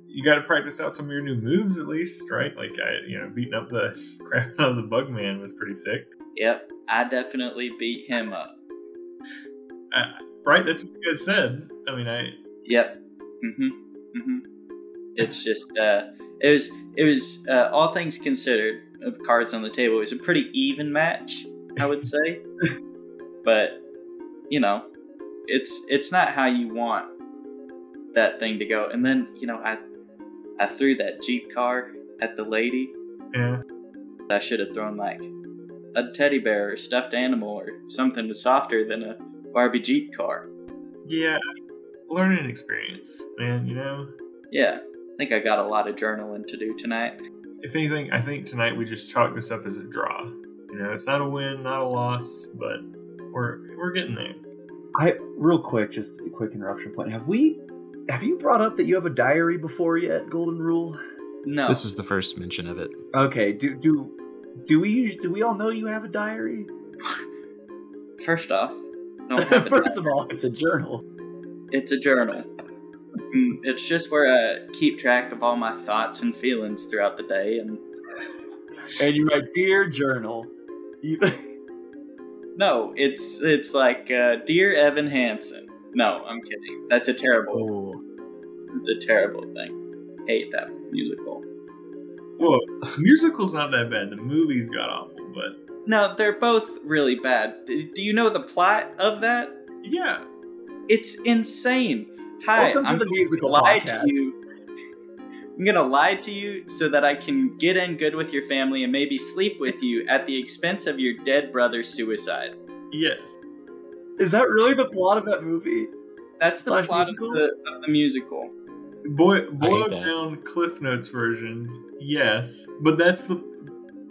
you got to practice out some of your new moves at least, right? Like I, you know, beating up the [LAUGHS] crap out of the bug man was pretty sick. Yep, I definitely beat him up. Uh, right? That's what you guys said. I mean, I. Yep. Mhm. Mhm. It's just uh, it was it was uh, all things considered, uh, cards on the table. It was a pretty even match, I would say. [LAUGHS] but you know, it's it's not how you want that thing to go. And then you know, I I threw that Jeep car at the lady. Yeah. I should have thrown like a teddy bear or stuffed animal or something softer than a Barbie Jeep car. Yeah. Learning experience, man. You know. Yeah, I think I got a lot of journaling to do tonight. If anything, I think tonight we just chalk this up as a draw. You know, it's not a win, not a loss, but we're we're getting there. I real quick, just a quick interruption point. Have we have you brought up that you have a diary before yet, Golden Rule? No, This is the first mention of it. Okay, do do do we do we all know you have a diary? first off, I don't [LAUGHS] have a First of all, it's a journal. it's a journal. Mm, It's just where I keep track of all my thoughts and feelings throughout the day, and And you write, "Dear journal." You- [LAUGHS] no, it's it's like uh, dear Evan Hansen. No, I'm kidding. That's a terrible. Oh, It's a terrible thing. Hate that musical. Whoa, musical's not that bad. The movies got awful, but No, they're both really bad. Do you know the plot of that? yeah, It's insane. Hi, Welcome to I'm the going musical lie podcast. To you. I'm gonna lie to you so that I can get in good with your family and maybe sleep with you at the expense of your dead brother's suicide. yes. Is that really the plot of that movie? That's the Slash plot of the, of the musical. Boy, boiled down Cliff Notes versions, yes, but that's the.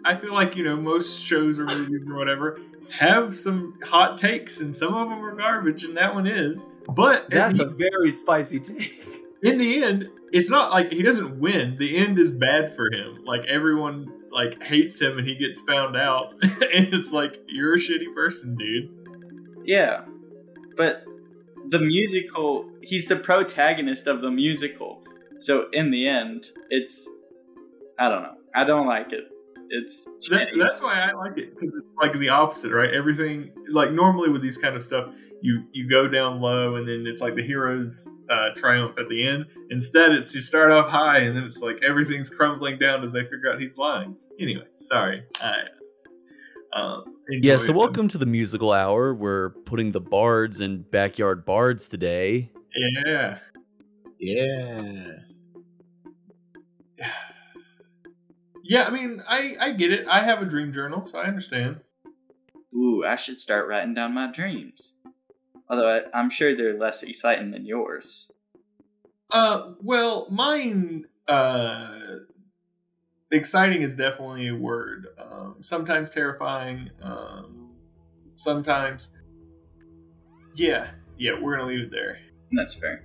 I feel like you know most shows or movies or whatever have some hot takes, and some of them are garbage, and that one is. But That's at a very spicy take. In the end, it's not like he doesn't win. The end is bad for him. Like everyone like hates him, and he gets found out, [LAUGHS] and it's like you're a shitty person, dude. Yeah, but the musical, he's the protagonist of the musical. So in the end, it's I don't know. I don't like it. It's That, that's why I like it because it's like the opposite, right? Everything like normally with these kind of stuff, you you go down low and then it's like the hero's uh, triumph at the end. Instead, it's you start off high and then it's like everything's crumbling down as they figure out he's lying. Anyway, sorry. I um, Yeah, so enjoyed- welcome to the musical hour. We're putting the bards in backyard bards today. Yeah, yeah. Yeah. I mean, I I get it. I have a dream journal, so I understand. Ooh, I should start writing down my dreams. Although I, I'm sure they're less exciting than yours. Uh, well, mine, uh, exciting is definitely a word. Um, sometimes terrifying. Um, sometimes, yeah, yeah. We're gonna leave it there. That's fair.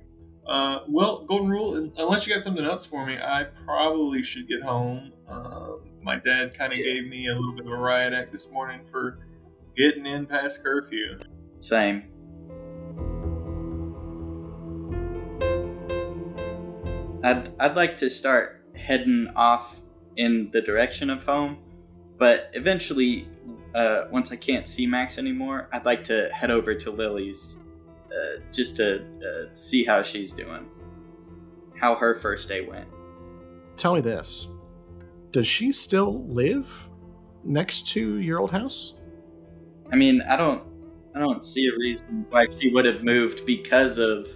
Uh, well, golden rule. Unless you got something else for me, I probably should get home. Um, my dad kind of Yeah. gave me a little bit of a riot act this morning for getting in past curfew. Same. I'd I'd like to start heading off in the direction of home, but eventually, uh, once I can't see Max anymore, I'd like to head over to Lily's, uh, just to uh, see how she's doing, how her first day went. Tell me this. Does she still live next to your old house? I mean, I don't, I don't see a reason why she would have moved because of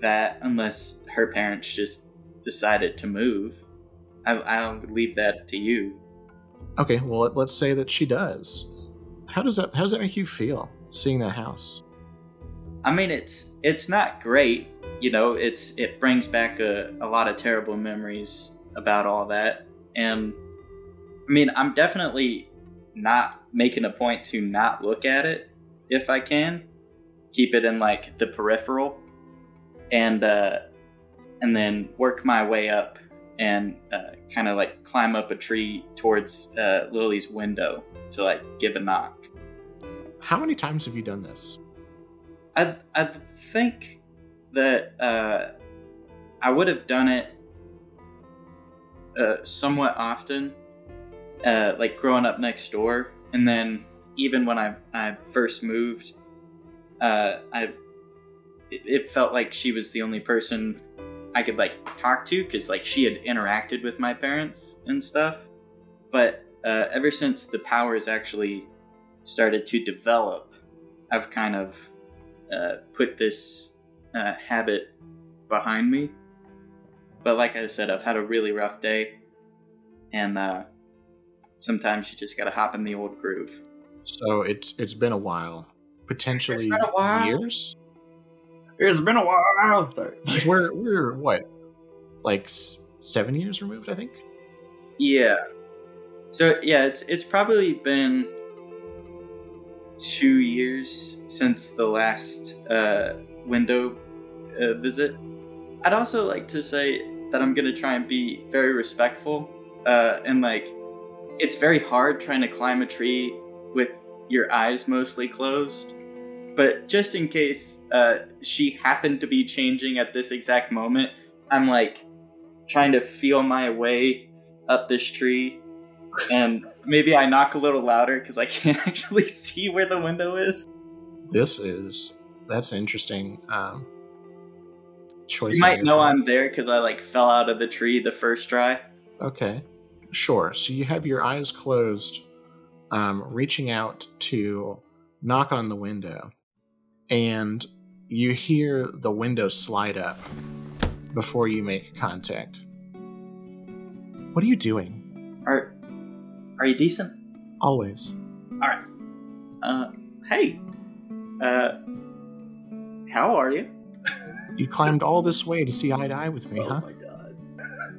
that, unless her parents just decided to move. I, I'll leave that to you. Okay, well let- let's say that she does. How does that how does that make you feel seeing that house? I mean, it's it's not great, you know. It's it brings back a, a lot of terrible memories about all that, and I mean, I'm definitely not making a point to not look at it if I can, keep it in like the peripheral, and uh, and then work my way up and uh, kind of like climb up a tree towards uh, Lily's window to like give a knock. How many times have you done this? I I think that uh, I would have done it uh, somewhat often, uh, like growing up next door, and then even when I I first moved, uh, I it, it felt like she was the only person I could like talk to because like she had interacted with my parents and stuff. But uh, ever since the powers actually started to develop, I've kind of uh, put this uh, habit behind me. But like I said, I've had a really rough day, and uh, sometimes you just gotta hop in the old groove. So it's it's been a while, potentially It's been a while. years. It's been a while. Sorry. 'Cause we're we're what, like s- seven years removed, I think. Yeah. So yeah, it's it's probably been two years since the last uh, window uh, visit. I'd also like to say that I'm gonna try and be very respectful, uh, and like, it's very hard trying to climb a tree with your eyes mostly closed. But just in case uh, she happened to be changing at this exact moment, I'm like trying to feel my way up this tree and maybe I knock a little louder because I [LAUGHS] can't actually see where the window is. This is that's interesting. Um, choice. You might know part. I'm there because I like fell out of the tree the first try. Okay, sure. So you have your eyes closed, um, reaching out to knock on the window, and you hear the window slide up before you make contact. What are you doing? Are Are you decent? Always. All right. Uh, hey. Uh, how are you? You climbed all this way to see eye to eye with me, Oh huh? my god. [LAUGHS]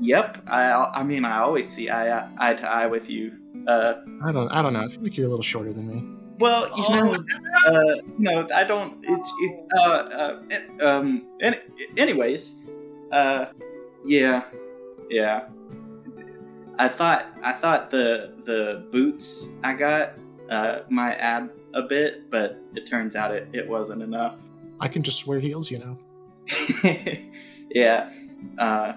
Yep. I I mean I always see eye eye to eye with you. Uh, I don't. I don't know. I feel like you're a little shorter than me. well, you know, uh, no, I don't. It's it, uh, uh, it, um. Any, anyways, uh, yeah, yeah. I thought I thought the the boots I got uh might add a bit, but it turns out it, it wasn't enough. I can just wear heels, you know. [LAUGHS] yeah. Uh,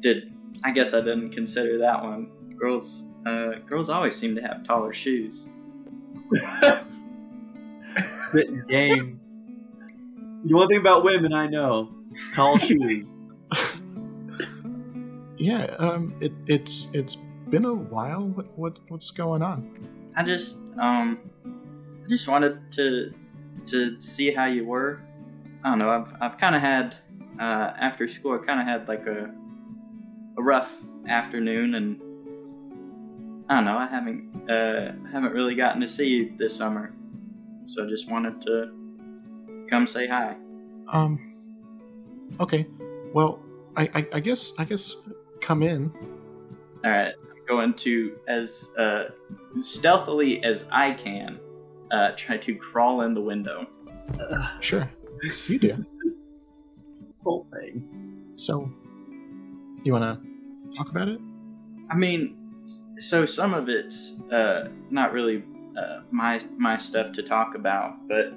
did I guess I didn't consider that one. Girls, uh, girls always seem to have taller shoes. Spitting game. The one thing about women I know: tall [LAUGHS] shoes. Yeah. Um. It, it's it's been a while. What, what what's going on? I just, um, I just wanted to to see how you were. I don't know. I've I've kind of had uh, after school. I kind of had like a a rough afternoon, and I don't know. I haven't uh, haven't really gotten to see you this summer, so I just wanted to come say hi. Um. Okay. Well, I, I I guess I guess come in. All right, I'm going to as uh, stealthily as I can uh, try to crawl in the window. Sure. You do. This whole thing. So, you want to talk about it? I mean, so some of it's uh, not really uh, my my stuff to talk about, but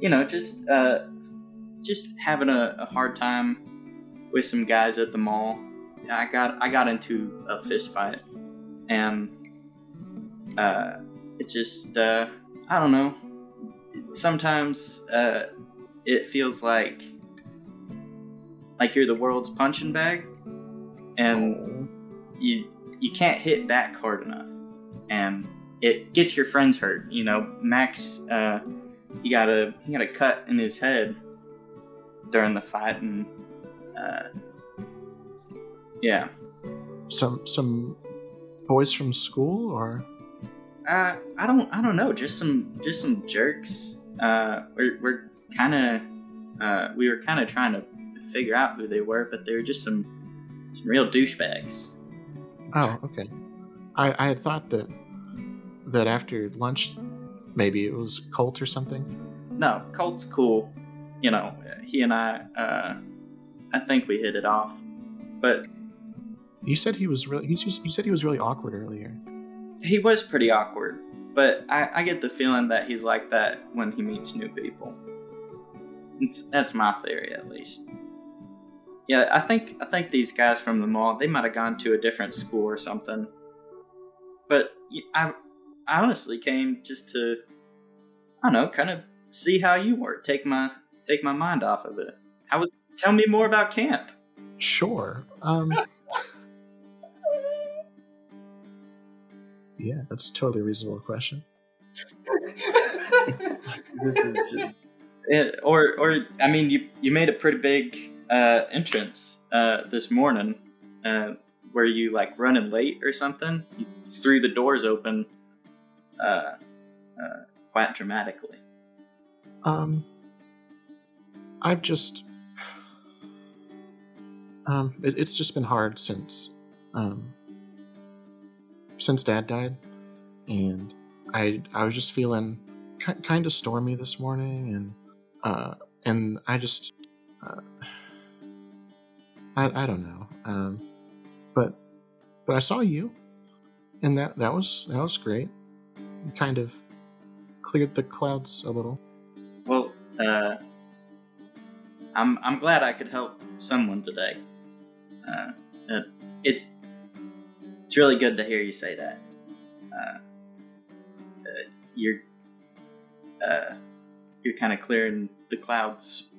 you know, just uh, just having a, a hard time with some guys at the mall. I got I got into a fist fight, and uh, it just uh, I don't know. Sometimes uh, it feels like like you're the world's punching bag, and you you can't hit back hard enough, and it gets your friends hurt. You know, Max, uh, he got a he got a cut in his head during the fight, and uh, yeah, Some some boys from school or uh, I don't I don't know, just some just some jerks. Uh, we're we're kind of uh, we were kind of trying to figure out who they were, but they were just some some real douchebags. oh okay. I I had thought that that after lunch maybe it was Colt or something. No, Colt's cool. You know, he and I, uh, I think we hit it off. But You said he was really. You just- you said he was really awkward earlier. he was pretty awkward. But I, I get the feeling that he's like that when he meets new people. It's, that's my theory, at least. Yeah, I think I think these guys from the mall they might have gone to a different school or something. But I, I honestly came just to, I don't know, kind of see how you were, take my take my mind off of it. How was? Tell me more about camp. Sure. Um, [LAUGHS] yeah, that's a totally reasonable question. [LAUGHS] This is just Eh, or or I mean, you you made a pretty big uh, entrance uh, this morning. Uh, were you like running late or something? You threw the doors open uh, uh, quite dramatically. Um, I've just, um, it, it's just been hard since, um, since Dad died, and I I was just feeling ki- kind of stormy this morning, and uh, and I just, uh, I I don't know, um, but but I saw you, and that that was that was great. Kind of cleared the clouds a little. Well, uh, I'm I'm glad I could help someone today. Uh, it's it's really good to hear you say that. Uh, uh, you're uh, you're kind of clearing the clouds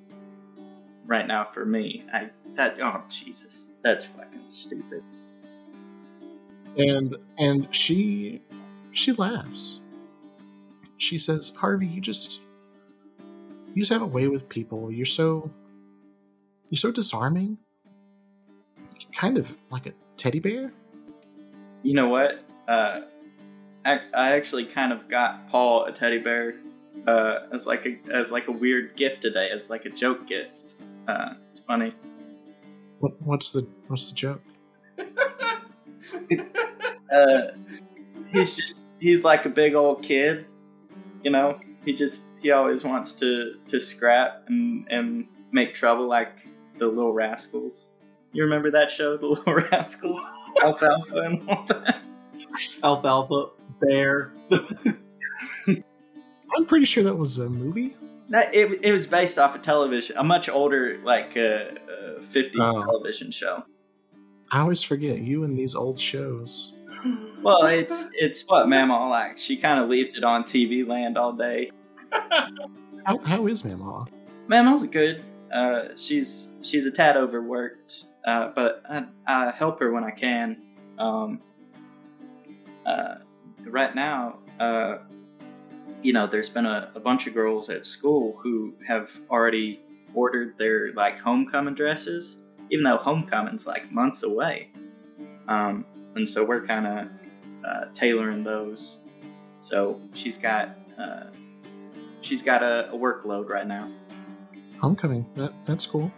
right now for me. I that oh Jesus, that's fucking stupid. and and she she laughs she says harvey you just you just have a way with people you're so you're so disarming You're kind of like a teddy bear You know what? Uh, I, I actually kind of got Paul a teddy bear uh, as like a as like a weird gift today, as like a joke gift. Uh, it's funny. what, what's the what's the joke [LAUGHS] Uh, he's just he's like a big old kid, you know. He just he always wants to to scrap and and make trouble like the Little Rascals. You remember that show, The [LAUGHS] Little Rascals, Alfalfa, and all that. alfalfa bear. [LAUGHS] i'm pretty sure that was a movie That it, it was based off a television, a much older like uh, uh, 50s Oh. television show. i always forget you and these old shows [SIGHS] Well, it's it's what Mama like. She kind of leaves it on TV land all day. [LAUGHS] how, how is mama Mama's good. Uh, she's she's a tad overworked, uh, but I, I help her when I can. Um, uh, right now, uh, you know, there's been a, a bunch of girls at school who have already ordered their like homecoming dresses, even though homecoming's like months away. Um, and so we're kind of uh, tailoring those. So she's got she's got a, a workload right now. Homecoming that that's cool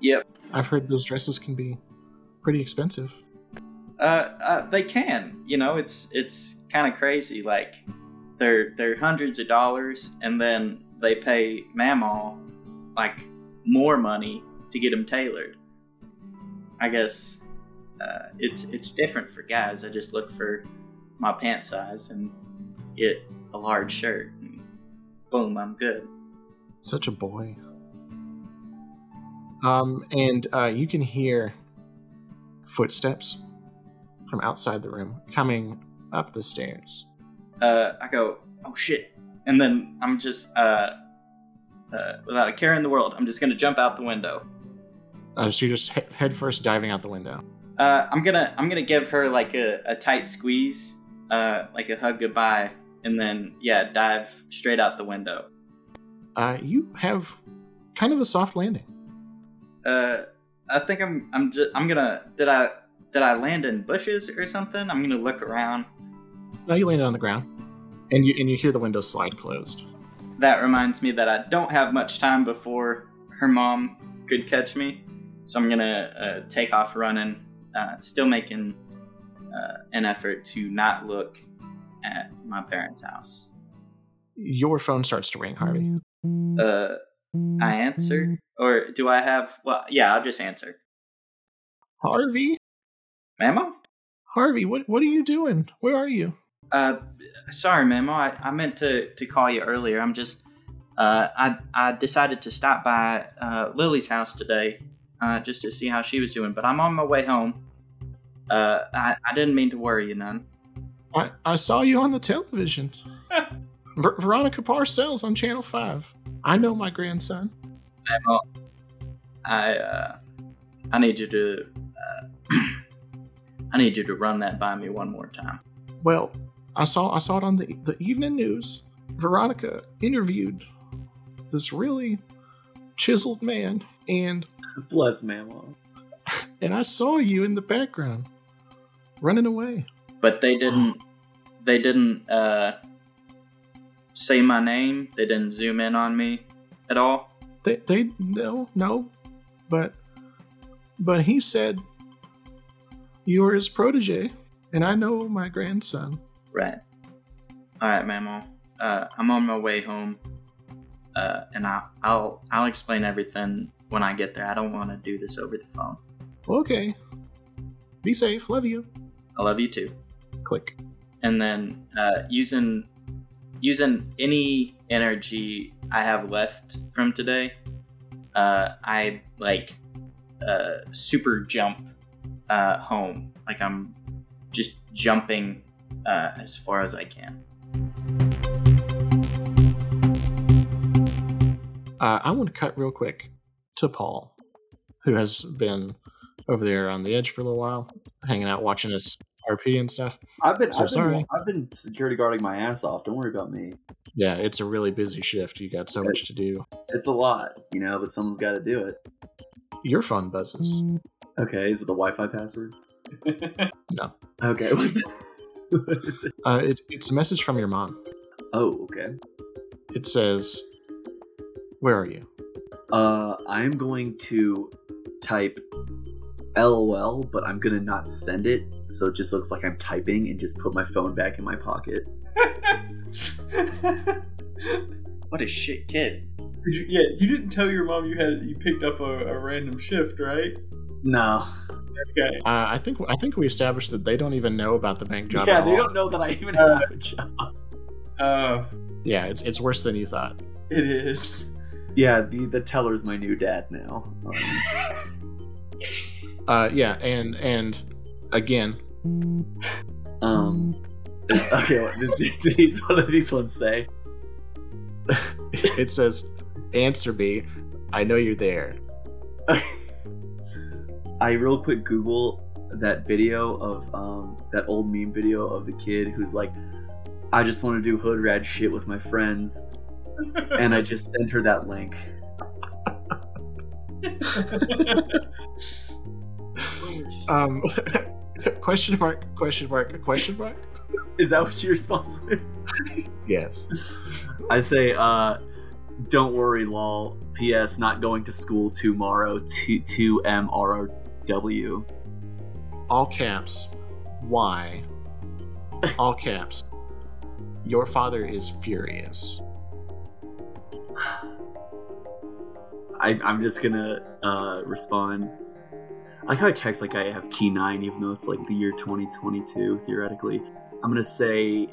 Yep. i've heard those dresses can be pretty expensive Uh, uh, they can. You know, it's it's kind of crazy. Like they're they're hundreds of dollars, and then they pay Mamaw like more money to get them tailored. I guess uh, it's it's different for guys. I just look for my pant size and get a large shirt, and boom, I'm good. Such a boy. Um, and uh, you can hear footsteps from outside the room coming up the stairs. uh, I go, oh shit, and then I'm just, uh, uh, without a care in the world, I'm just gonna jump out the window. Uh, so you're just he- head first diving out the window. Uh, I'm gonna, I'm gonna give her like a, a tight squeeze, uh, like a hug goodbye, and then yeah, dive straight out the window. Uh, you have kind of a soft landing. Uh, I think I'm, I'm just, I'm gonna, did I, did I land in bushes or something? I'm gonna look around. No, you landed on the ground, and you and you hear the window slide closed. That reminds me that I don't have much time before her mom could catch me, so I'm gonna uh, take off running, uh, still making uh, an effort to not look at my parents' house. Your phone starts to ring, Harvey. Uh, I answer, or do I have? Well, yeah, I'll just answer. Harvey, Mamaw? Harvey, what what are you doing? Where are you? Uh, sorry, Mamaw. I, I meant to to call you earlier. I'm just uh, I I decided to stop by uh, Lily's house today uh, just to see how she was doing. But I'm on my way home. Uh, I I didn't mean to worry you none. I, I saw you on the television. [LAUGHS] Ver- Veronica Parcells on Channel 5. I know my grandson. Emma, I uh, I need you to uh, [CLEARS THROAT] I need you to run that by me one more time. Well, I saw I saw it on the the evening news. Veronica interviewed this really chiseled man, and [LAUGHS] Bless Mama. [LAUGHS] and I saw you in the background running away. But they didn't they didn't uh, say my name. They didn't zoom in on me at all. They they no no, but but he said you're his protege, and I know my grandson. Right. All right, Mamaw. Uh, I'm on my way home, uh, and I'll, I'll I'll explain everything when I get there. I don't want to do this over the phone. Okay, be safe. Love you. I love you too. Click. And then uh, using using any energy I have left from today, uh, I like uh, super jump uh, home. Like I'm just jumping uh, as far as I can. Uh, I want to cut real quick to Paul, who has been over there on the edge for a little while, hanging out, watching us RP and stuff. I've been, So I've, sorry. been I've been security guarding my ass off. Don't worry about me. Yeah, it's a really busy shift. You got so much to do. It's a lot, you know, but someone's got to do it. Your phone buzzes. Okay, is it the Wi-Fi password? [LAUGHS] No. Okay, [LAUGHS] what's what is it? Uh, it, it's a message from your mom. Oh, okay. It says, "Where are you?" Uh, I'm going to type LOL, but I'm gonna not send it, so it just looks like I'm typing, and just put my phone back in my pocket. [LAUGHS] What a shit kid. Did you, yeah, you didn't tell your mom you had you picked up a, a random shift, right? No. Okay. Uh, I think I think we established that they don't even know about the bank job. yeah, at they all. don't know that I even Uh, have a job. Uh, Yeah, it's it's worse than you thought. it is. Yeah, the the teller's my new dad now. Um, [LAUGHS] Uh, yeah, and and again, um [LAUGHS] okay, what did, did these what do these ones say? it says, "Answer me. I know you're there." [LAUGHS] I real quick Google that video of um that old meme video of the kid who's like, I just want to do hood rad shit with my friends, and I just sent her that link. [LAUGHS] Um, [LAUGHS] question mark? Question mark? Question mark? Is that what your response is? [LAUGHS] Yes. I say, uh, don't worry, lol. P.S. Not going to school tomorrow. T two M R O W. All caps. Why? All caps. Your father is furious. I, I'm just gonna uh, respond. I kind of text like I have T9, even though it's like the year 2022 theoretically. I'm gonna say,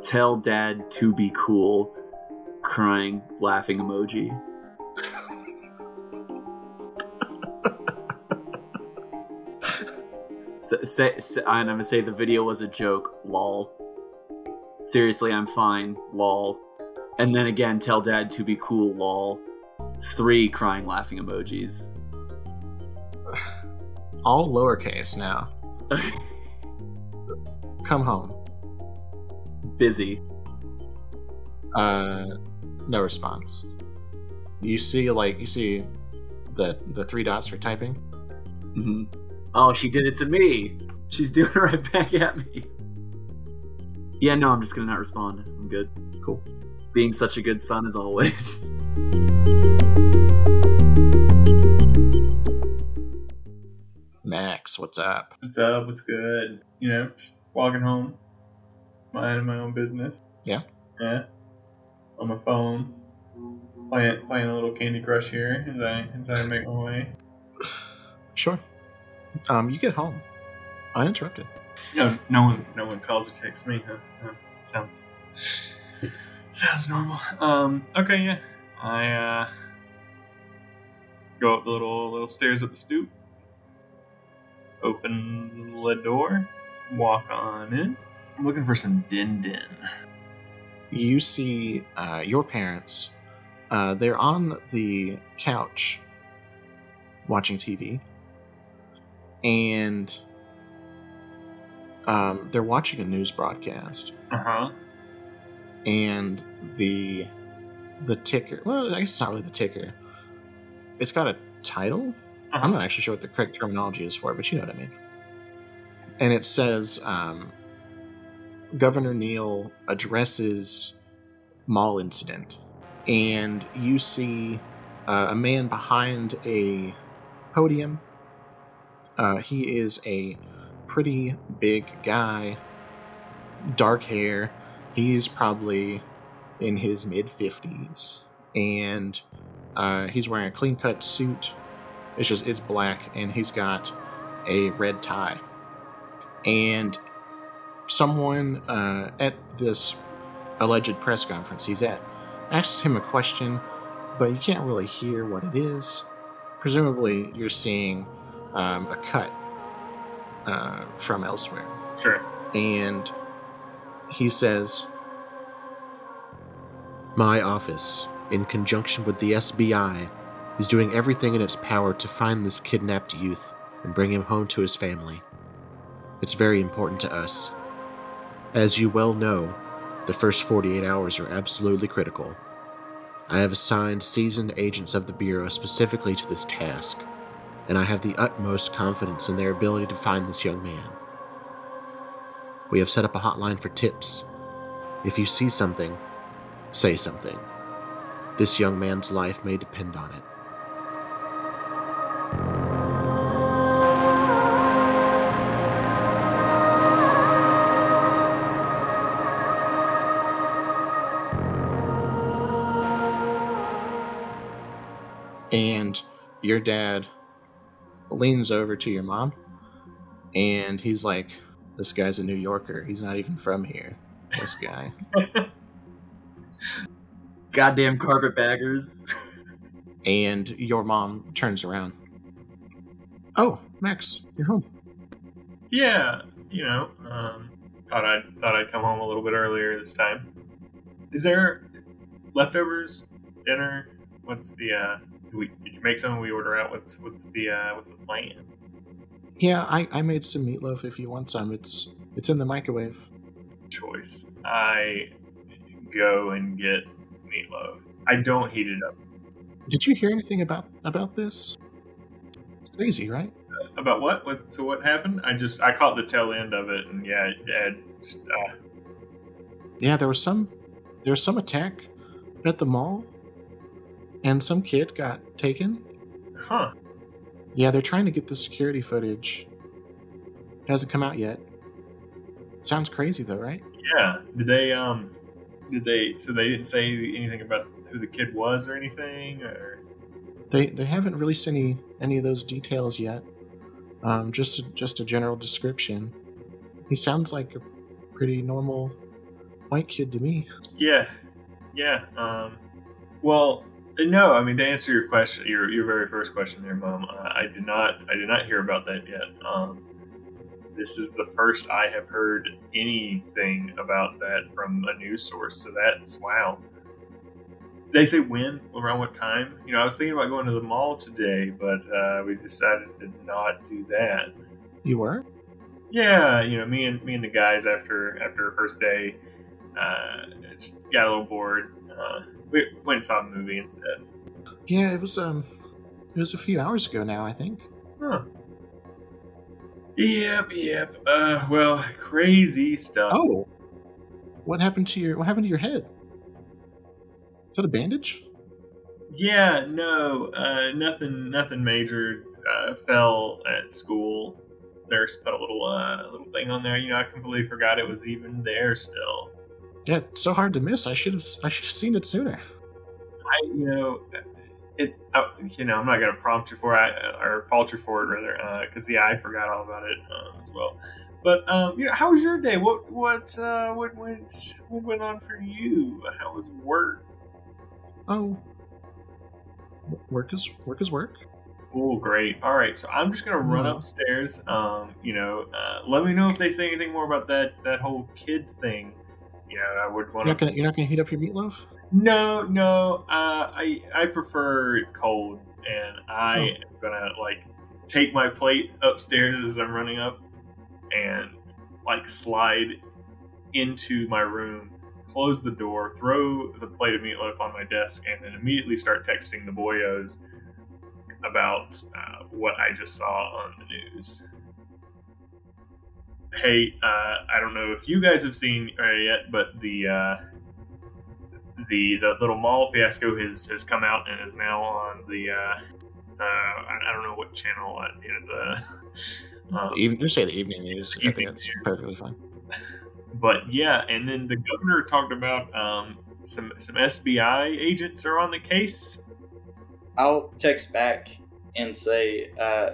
"Tell Dad to be cool," crying, laughing emoji. Say, say, and I'm gonna say the video was a joke. Lol. Seriously, I'm fine. Lol. And then again, tell Dad to be cool. Lol. Three crying, laughing emojis. All lowercase now. Come home. Busy. Uh, no response. You see, like you see, the the three dots for typing. hmm Oh, she did it to me. She's doing it right back at me. Yeah, no, I'm just gonna not respond. I'm good. Cool. Being such a good son as always. [LAUGHS] Max, what's up? What's up? What's good? You know, just walking home, minding my own business. Yeah. Yeah. On my phone, playing playing a little Candy Crush here as I as I make my way. [SIGHS] Sure. Um, you get home uninterrupted. No, no one no one calls or texts me. Huh? huh. Sounds Sounds normal. Um. Okay. Yeah. I uh go up the little little stairs up the stoop. Open the door. Walk on in. I'm looking for some din din. You see uh, your parents. Uh, they're on the couch watching TV. And um, they're watching a news broadcast. Uh huh. and the the ticker well i guess it's not really the ticker it's got a title i'm not actually sure what the correct terminology is for it but you know what i mean. And it says um, governor neal addresses mall incident and you see uh, a man behind a podium. Uh, he is a pretty big guy dark hair. He's probably in his mid 50s and uh, he's wearing a clean cut suit it's just it's black and he's got a red tie. And someone uh, at this alleged press conference he's at asks him a question but you can't really hear what it is. Presumably you're seeing um, a cut uh, from elsewhere. Sure. and he says, My office, in conjunction with the SBI, is doing everything in its power to find this kidnapped youth and bring him home to his family. It's very important to us. As you well know, the first 48 hours are absolutely critical. I have assigned seasoned agents of the Bureau specifically to this task, and I have the utmost confidence in their ability to find this young man. We have set up a hotline for tips. If you see something, say something. This young man's life may depend on it. Your dad leans over to your mom and he's like, This guy's a New Yorker. He's not even from here. This guy. [LAUGHS] Goddamn carpetbaggers. and your mom turns around. Oh, Max, you're home. Yeah, you know, um, thought I'd thought I'd come home a little bit earlier this time. Is there leftovers, dinner? What's the uh? We, did you make some? We order out. What's what's the uh? What's the plan? Yeah, I, I made some meatloaf if you want some. It's it's in the microwave. Choice. I go and get meatloaf. I don't heat it up. Did you hear anything about about this? It's crazy, right? About what? What? So what happened? I just I caught the tail end of it, and yeah, just uh, Yeah, there was some there was some attack at the mall, and some kid got taken. huh. Yeah, they're trying to get the security footage. It hasn't come out yet. Sounds crazy though, right? Yeah. Did they um? Did they? So they didn't say anything about who the kid was or anything, or They they haven't released any any of those details yet. Um, just just a general description. He sounds like a pretty normal white kid to me. Yeah, yeah. Um, well, no. I mean, to answer your question, your your very first question there, Mom, uh, I did not I did not hear about that yet. Um, this is the first I have heard anything about that from a news source. So that's wow. They say when, around what time? You know, I was thinking about going to the mall today, but uh, we decided to not do that. You were? Yeah, you know, me and me and the guys after after our first day, uh, just got a little bored. Uh, we went and saw a movie instead. Yeah, it was um, it was a few hours ago now, I think. Huh. Yep, yep. Uh, well, crazy stuff. Oh, what happened to your what happened to your head? Is that a bandage? Yeah, no, uh, nothing, nothing major. Uh, fell at school. Nurse put a little, uh, little thing on there. You know, I completely forgot it was even there still. Yeah, it's so hard to miss. I should have I should have seen it sooner. I, you know, it. Uh, you know, I'm not gonna prompt you for it or fault you for it rather, because yeah, I forgot all about it uh, as well. But um, you know, how was your day? What what uh, what went what went on for you? How was work? Oh, work is work is work. Oh, great! All right, so I'm just gonna run Mhm. upstairs. Um, you know, uh, let me know if they say anything more about that that whole kid thing. Know, I would You're want not to. gonna you're not gonna heat up your meatloaf. No, no. Uh, I I prefer it cold, and I am gonna like take my plate upstairs as I'm running up, and like slide into my room, close the door, throw the plate of meatloaf on my desk, and then immediately start texting the boyos about uh, what I just saw on the news. Hey, uh, I don't know if you guys have seen uh, yet, but the uh, the the little mall fiasco has has come out and is now on the uh, uh, I, I don't know what channel uh, you know the [LAUGHS] um, The even just say the evening news. I Evening think that's news. perfectly fine. but yeah, and then the governor talked about um, some some SBI agents are on the case. I'll text back and say, uh,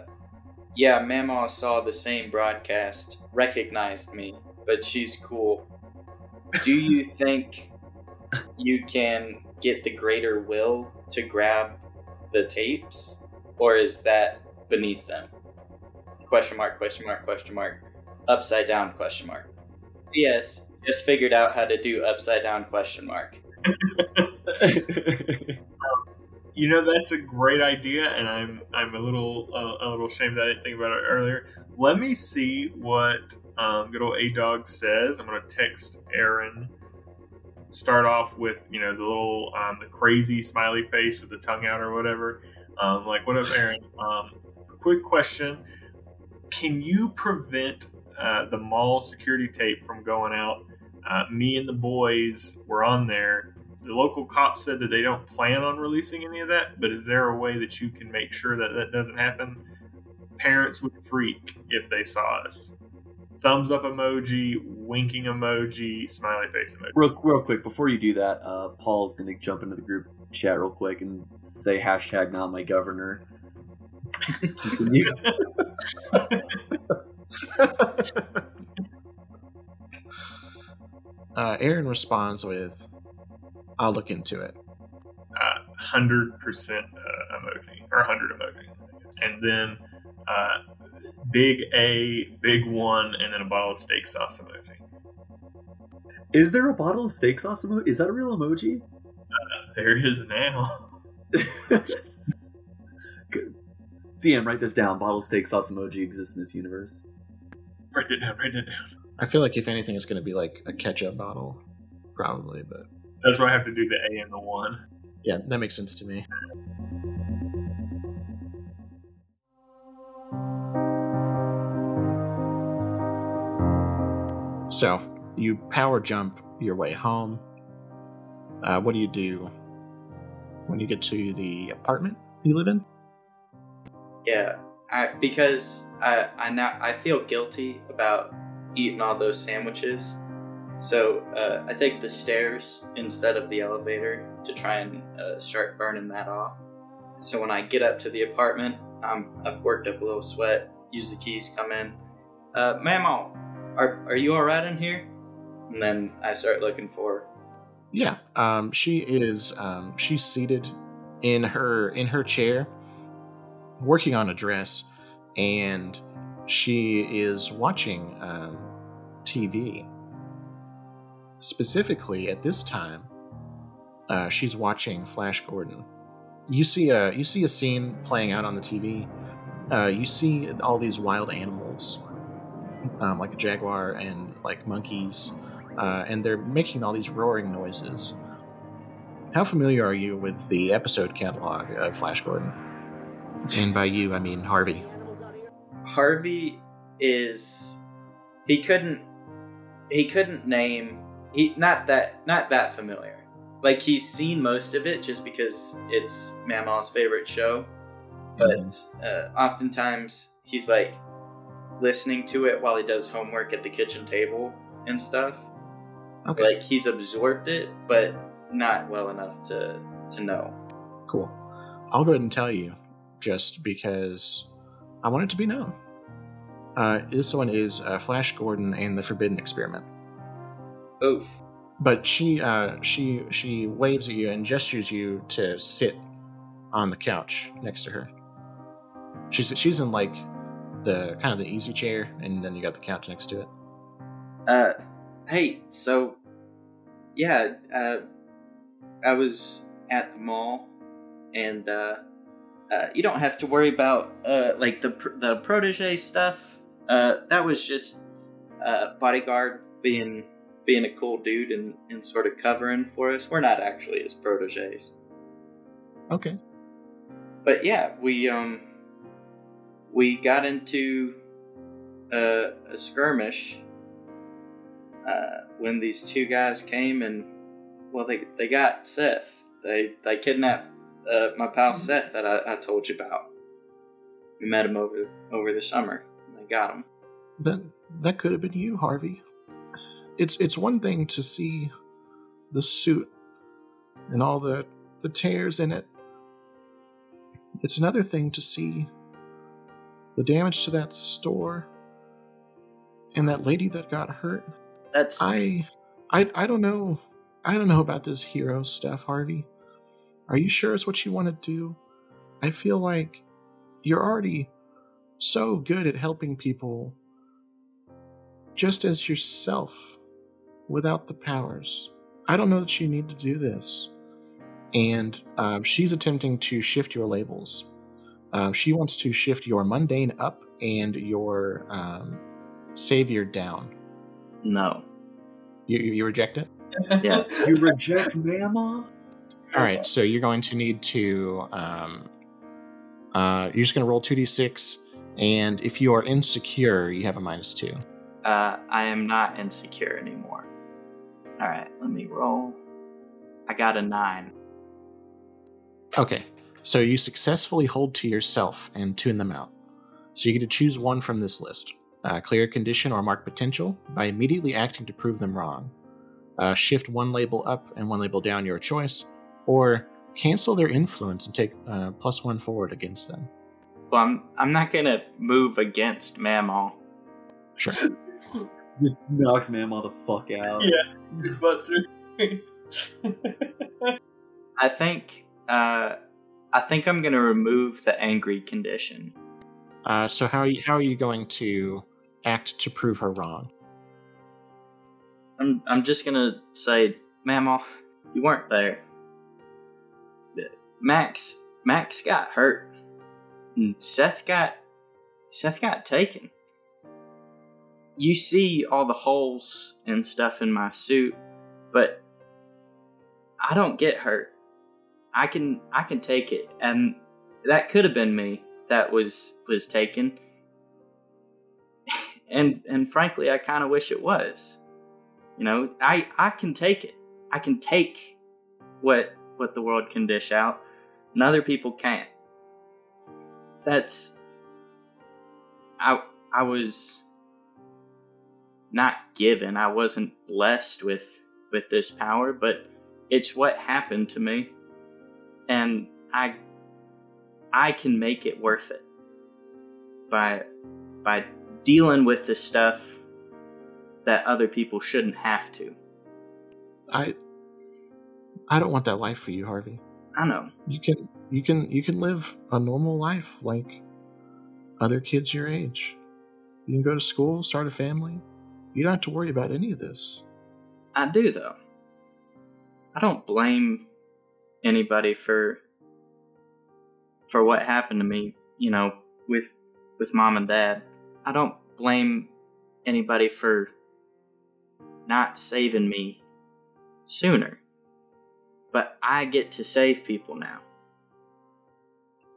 yeah, Mama saw the same broadcast, recognized me, but she's cool. Do you [LAUGHS] think you can get the greater will to grab the tapes, or is that beneath them? Question mark, question mark, question mark. Upside down, question mark. Yes, just figured out how to do upside down, question mark. [LAUGHS] [LAUGHS] Um, You know that's a great idea, and I'm I'm a little uh, a little ashamed that I didn't think about it earlier. Let me see what um, good old A Dog says. I'm gonna text Aaron. Start off with you know the little um, the crazy smiley face with the tongue out or whatever. Um, like what up, Aaron? [LAUGHS] Um, quick question: Can you prevent uh, the mall security tape from going out? Uh, me and the boys were on there the local cops said that they don't plan on releasing any of that, but is there a way that you can make sure that that doesn't happen? Parents would freak if they saw us. Thumbs up emoji, winking emoji, smiley face emoji. real, real quick before you do that, uh, Paul's gonna jump into the group chat real quick and say hashtag not my governor. Continue. [LAUGHS] [LAUGHS] Uh, Aaron responds with, "I'll look into it." Uh, 100% uh, emoji, or 100 emoji. And then uh, big A, big one, and then a bottle of steak sauce emoji. Is there a bottle of steak sauce emoji? Is that a real emoji? There it is now. [LAUGHS] Good. DM, write this down. Bottle of steak sauce emoji exists in this universe. Write that down, write that down. I feel like if anything, it's going to be like a ketchup bottle, probably. But That's why I have to do the A and the one. yeah, that makes sense to me. So you power jump your way home. Uh, what do you do when you get to the apartment you live in? Yeah, I because I I now I feel guilty about eating all those sandwiches, so uh, I take the stairs instead of the elevator to try and uh, start burning that off. So when I get up to the apartment, I've worked up a little sweat. Use the keys, come in. Uh, are are you all right in here? And then I start looking for. her. Yeah, um, she is. Um, she's seated in her in her chair, working on a dress, and she is watching um, TV. Specifically, at this time, uh, she's watching Flash Gordon. You see a you see a scene playing out on the TV. Uh, you see all these wild animals, um, like a jaguar and like monkeys uh, and they're making all these roaring noises. How familiar are you with the episode catalog of Flash Gordon? And by you, I mean Harvey. Harvey is he couldn't he couldn't name he not that not that familiar. Like he's seen most of it just because it's Mama's favorite show, but uh, oftentimes he's like listening to it while he does homework at the kitchen table and stuff. Okay, Like he's absorbed it, but not well enough to to know. cool. I'll go ahead and tell you, just because I want it to be known. Uh, this one is uh, Flash Gordon and the Forbidden Experiment. Oof. But she uh, she she waves at you and gestures you to sit on the couch next to her. She's she's in like the kind of the easy chair, and then you got the couch next to it. Uh, hey, so yeah, uh, I was at the mall, and uh, uh, you don't have to worry about uh, like the pr- the protege stuff. Uh, that was just uh, bodyguard being being a cool dude and, and sort of covering for us. We're not actually his proteges, Okay. but yeah, we um we got into a, a skirmish uh, when these two guys came and well they they got Seth. They they kidnapped uh, my pal Seth that I, I told you about. We met him over over the summer. And they got him. That that could have been you, Harvey. It's it's one thing to see the suit and all the the tears in it. It's another thing to see the damage to that store and that lady that got hurt. That's I I I don't know. I don't know about this hero stuff, Harvey. Are you sure it's what you want to do? I feel like you're already so good at helping people just as yourself without the powers. I don't know that you need to do this. And um, she's attempting to shift your labels. Um, she wants to shift your mundane up and your um, savior down. no. You, you, you reject it? [LAUGHS] Yeah. You reject Mama? All right, so you're going to need to. Um, uh, you're just going to roll 2d6, and if you are insecure, you have a minus two. Uh, I am not insecure anymore. All right, let me roll. I got a nine. Okay, so you successfully hold to yourself and tune them out. So you get to choose one from this list uh, clear a condition or mark potential by immediately acting to prove them wrong. Uh, shift one label up and one label down, your choice, or cancel their influence and take uh, plus one forward against them. Well, I'm I'm not gonna move against Mamaw. Sure. [LAUGHS] Just knocks Mama the fuck out. Yeah, his butts are. I think uh, I think I'm gonna remove the angry condition. Uh, so how are you, how are you going to act to prove her wrong? I'm I'm just gonna say, Mamaw, you weren't there. Max Max got hurt. And Seth got Seth got taken. You see all the holes and stuff in my suit, but I don't get hurt. I can I can take it, and that could have been me that was was taken. [LAUGHS] and and frankly, I kind of wish it was. You know, I I can take it. I can take what what the world can dish out, and other people can't. That's I I was not given. I wasn't blessed with with this power, but it's what happened to me, and I I can make it worth it by by dealing with the stuff that other people shouldn't have to. I I don't want that life for you, Harvey. I know. You can you can you can live a normal life like other kids your age. You can go to school, start a family. You don't have to worry about any of this. I do though. I don't blame anybody for for what happened to me, you know, with with mom and dad. I don't blame anybody for not saving me sooner. But I get to save people now.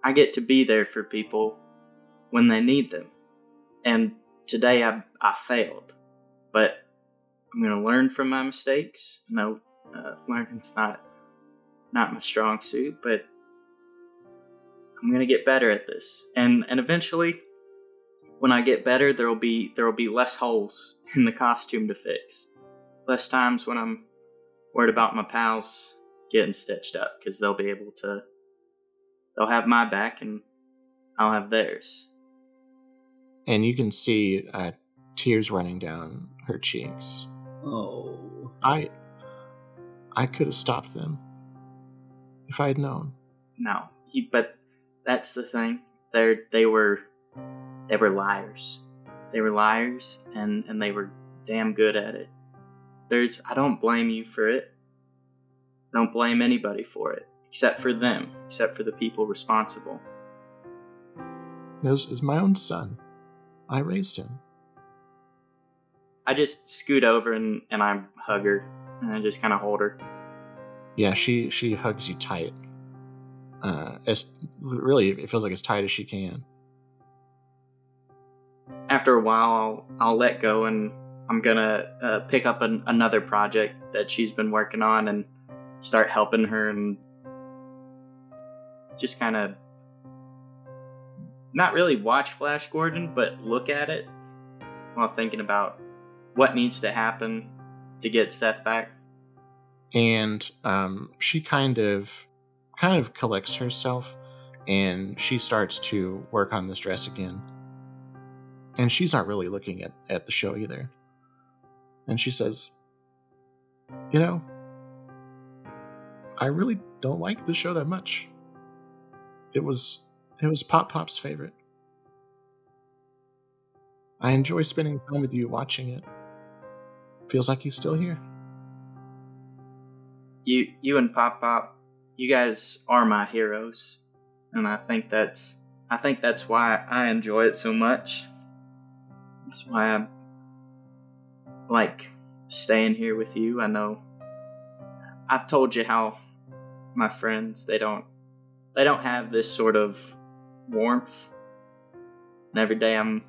I get to be there for people when they need them. And today I, I failed. But I'm going to learn from my mistakes. No, uh, learning's not not my strong suit, but I'm going to get better at this. And and eventually when I get better, there will be there will be less holes [LAUGHS] in the costume to fix. Less times when I'm worried about my pals getting stitched up because they'll be able to they'll have my back and I'll have theirs. and you can see uh, tears running down her cheeks. Oh. I I could have stopped them if I had known. No, he, but that's the thing. They they were they were liars. They were liars, and and they were damn good at it. There's I don't blame you for it. I don't blame anybody for it, except for them, except for the people responsible. It was, it was my own son. I raised him. I just scoot over and, and I hug her and I just kind of hold her. Yeah, she she hugs you tight. Uh, as really, it feels like as tight as she can. After a while, I'll I'll let go and I'm gonna uh, pick up an, another project that she's been working on and start helping her and just kind of not really watch Flash Gordon, but look at it while thinking about what needs to happen to get Seth back. And um, she kind of kind of collects herself and she starts to work on this dress again. And she's not really looking at, at the show either. And she says, You know, I really don't like the show that much. It was it was Pop Pop's favorite. I enjoy spending time with you watching it. Feels like he's still here. You you and Pop Pop, you guys are my heroes. And I think that's I think that's why I enjoy it so much. That's why I like staying here with you. I know I've told you how my friends they don't they don't have this sort of warmth. And every day I'm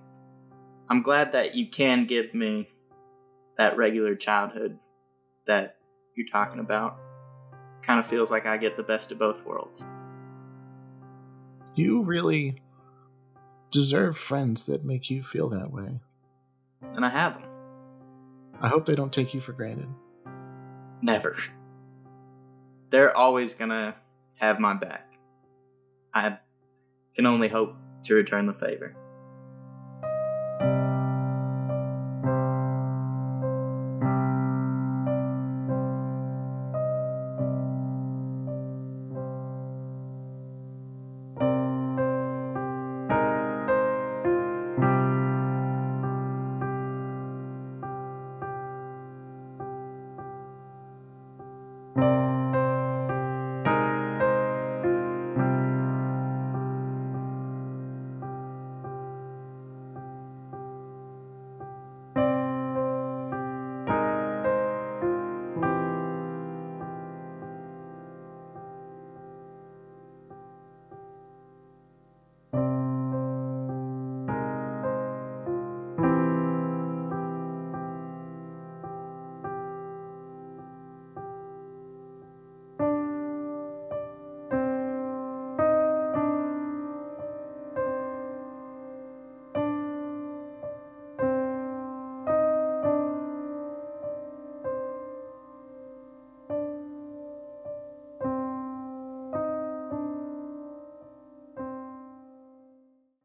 I'm glad that you can give me that regular childhood that you're talking about. Kind of feels like I get the best of both worlds. You really deserve friends that make you feel that way. And I have them. I hope they don't take you for granted. Never. They're always gonna have my back. I can only hope to return the favor.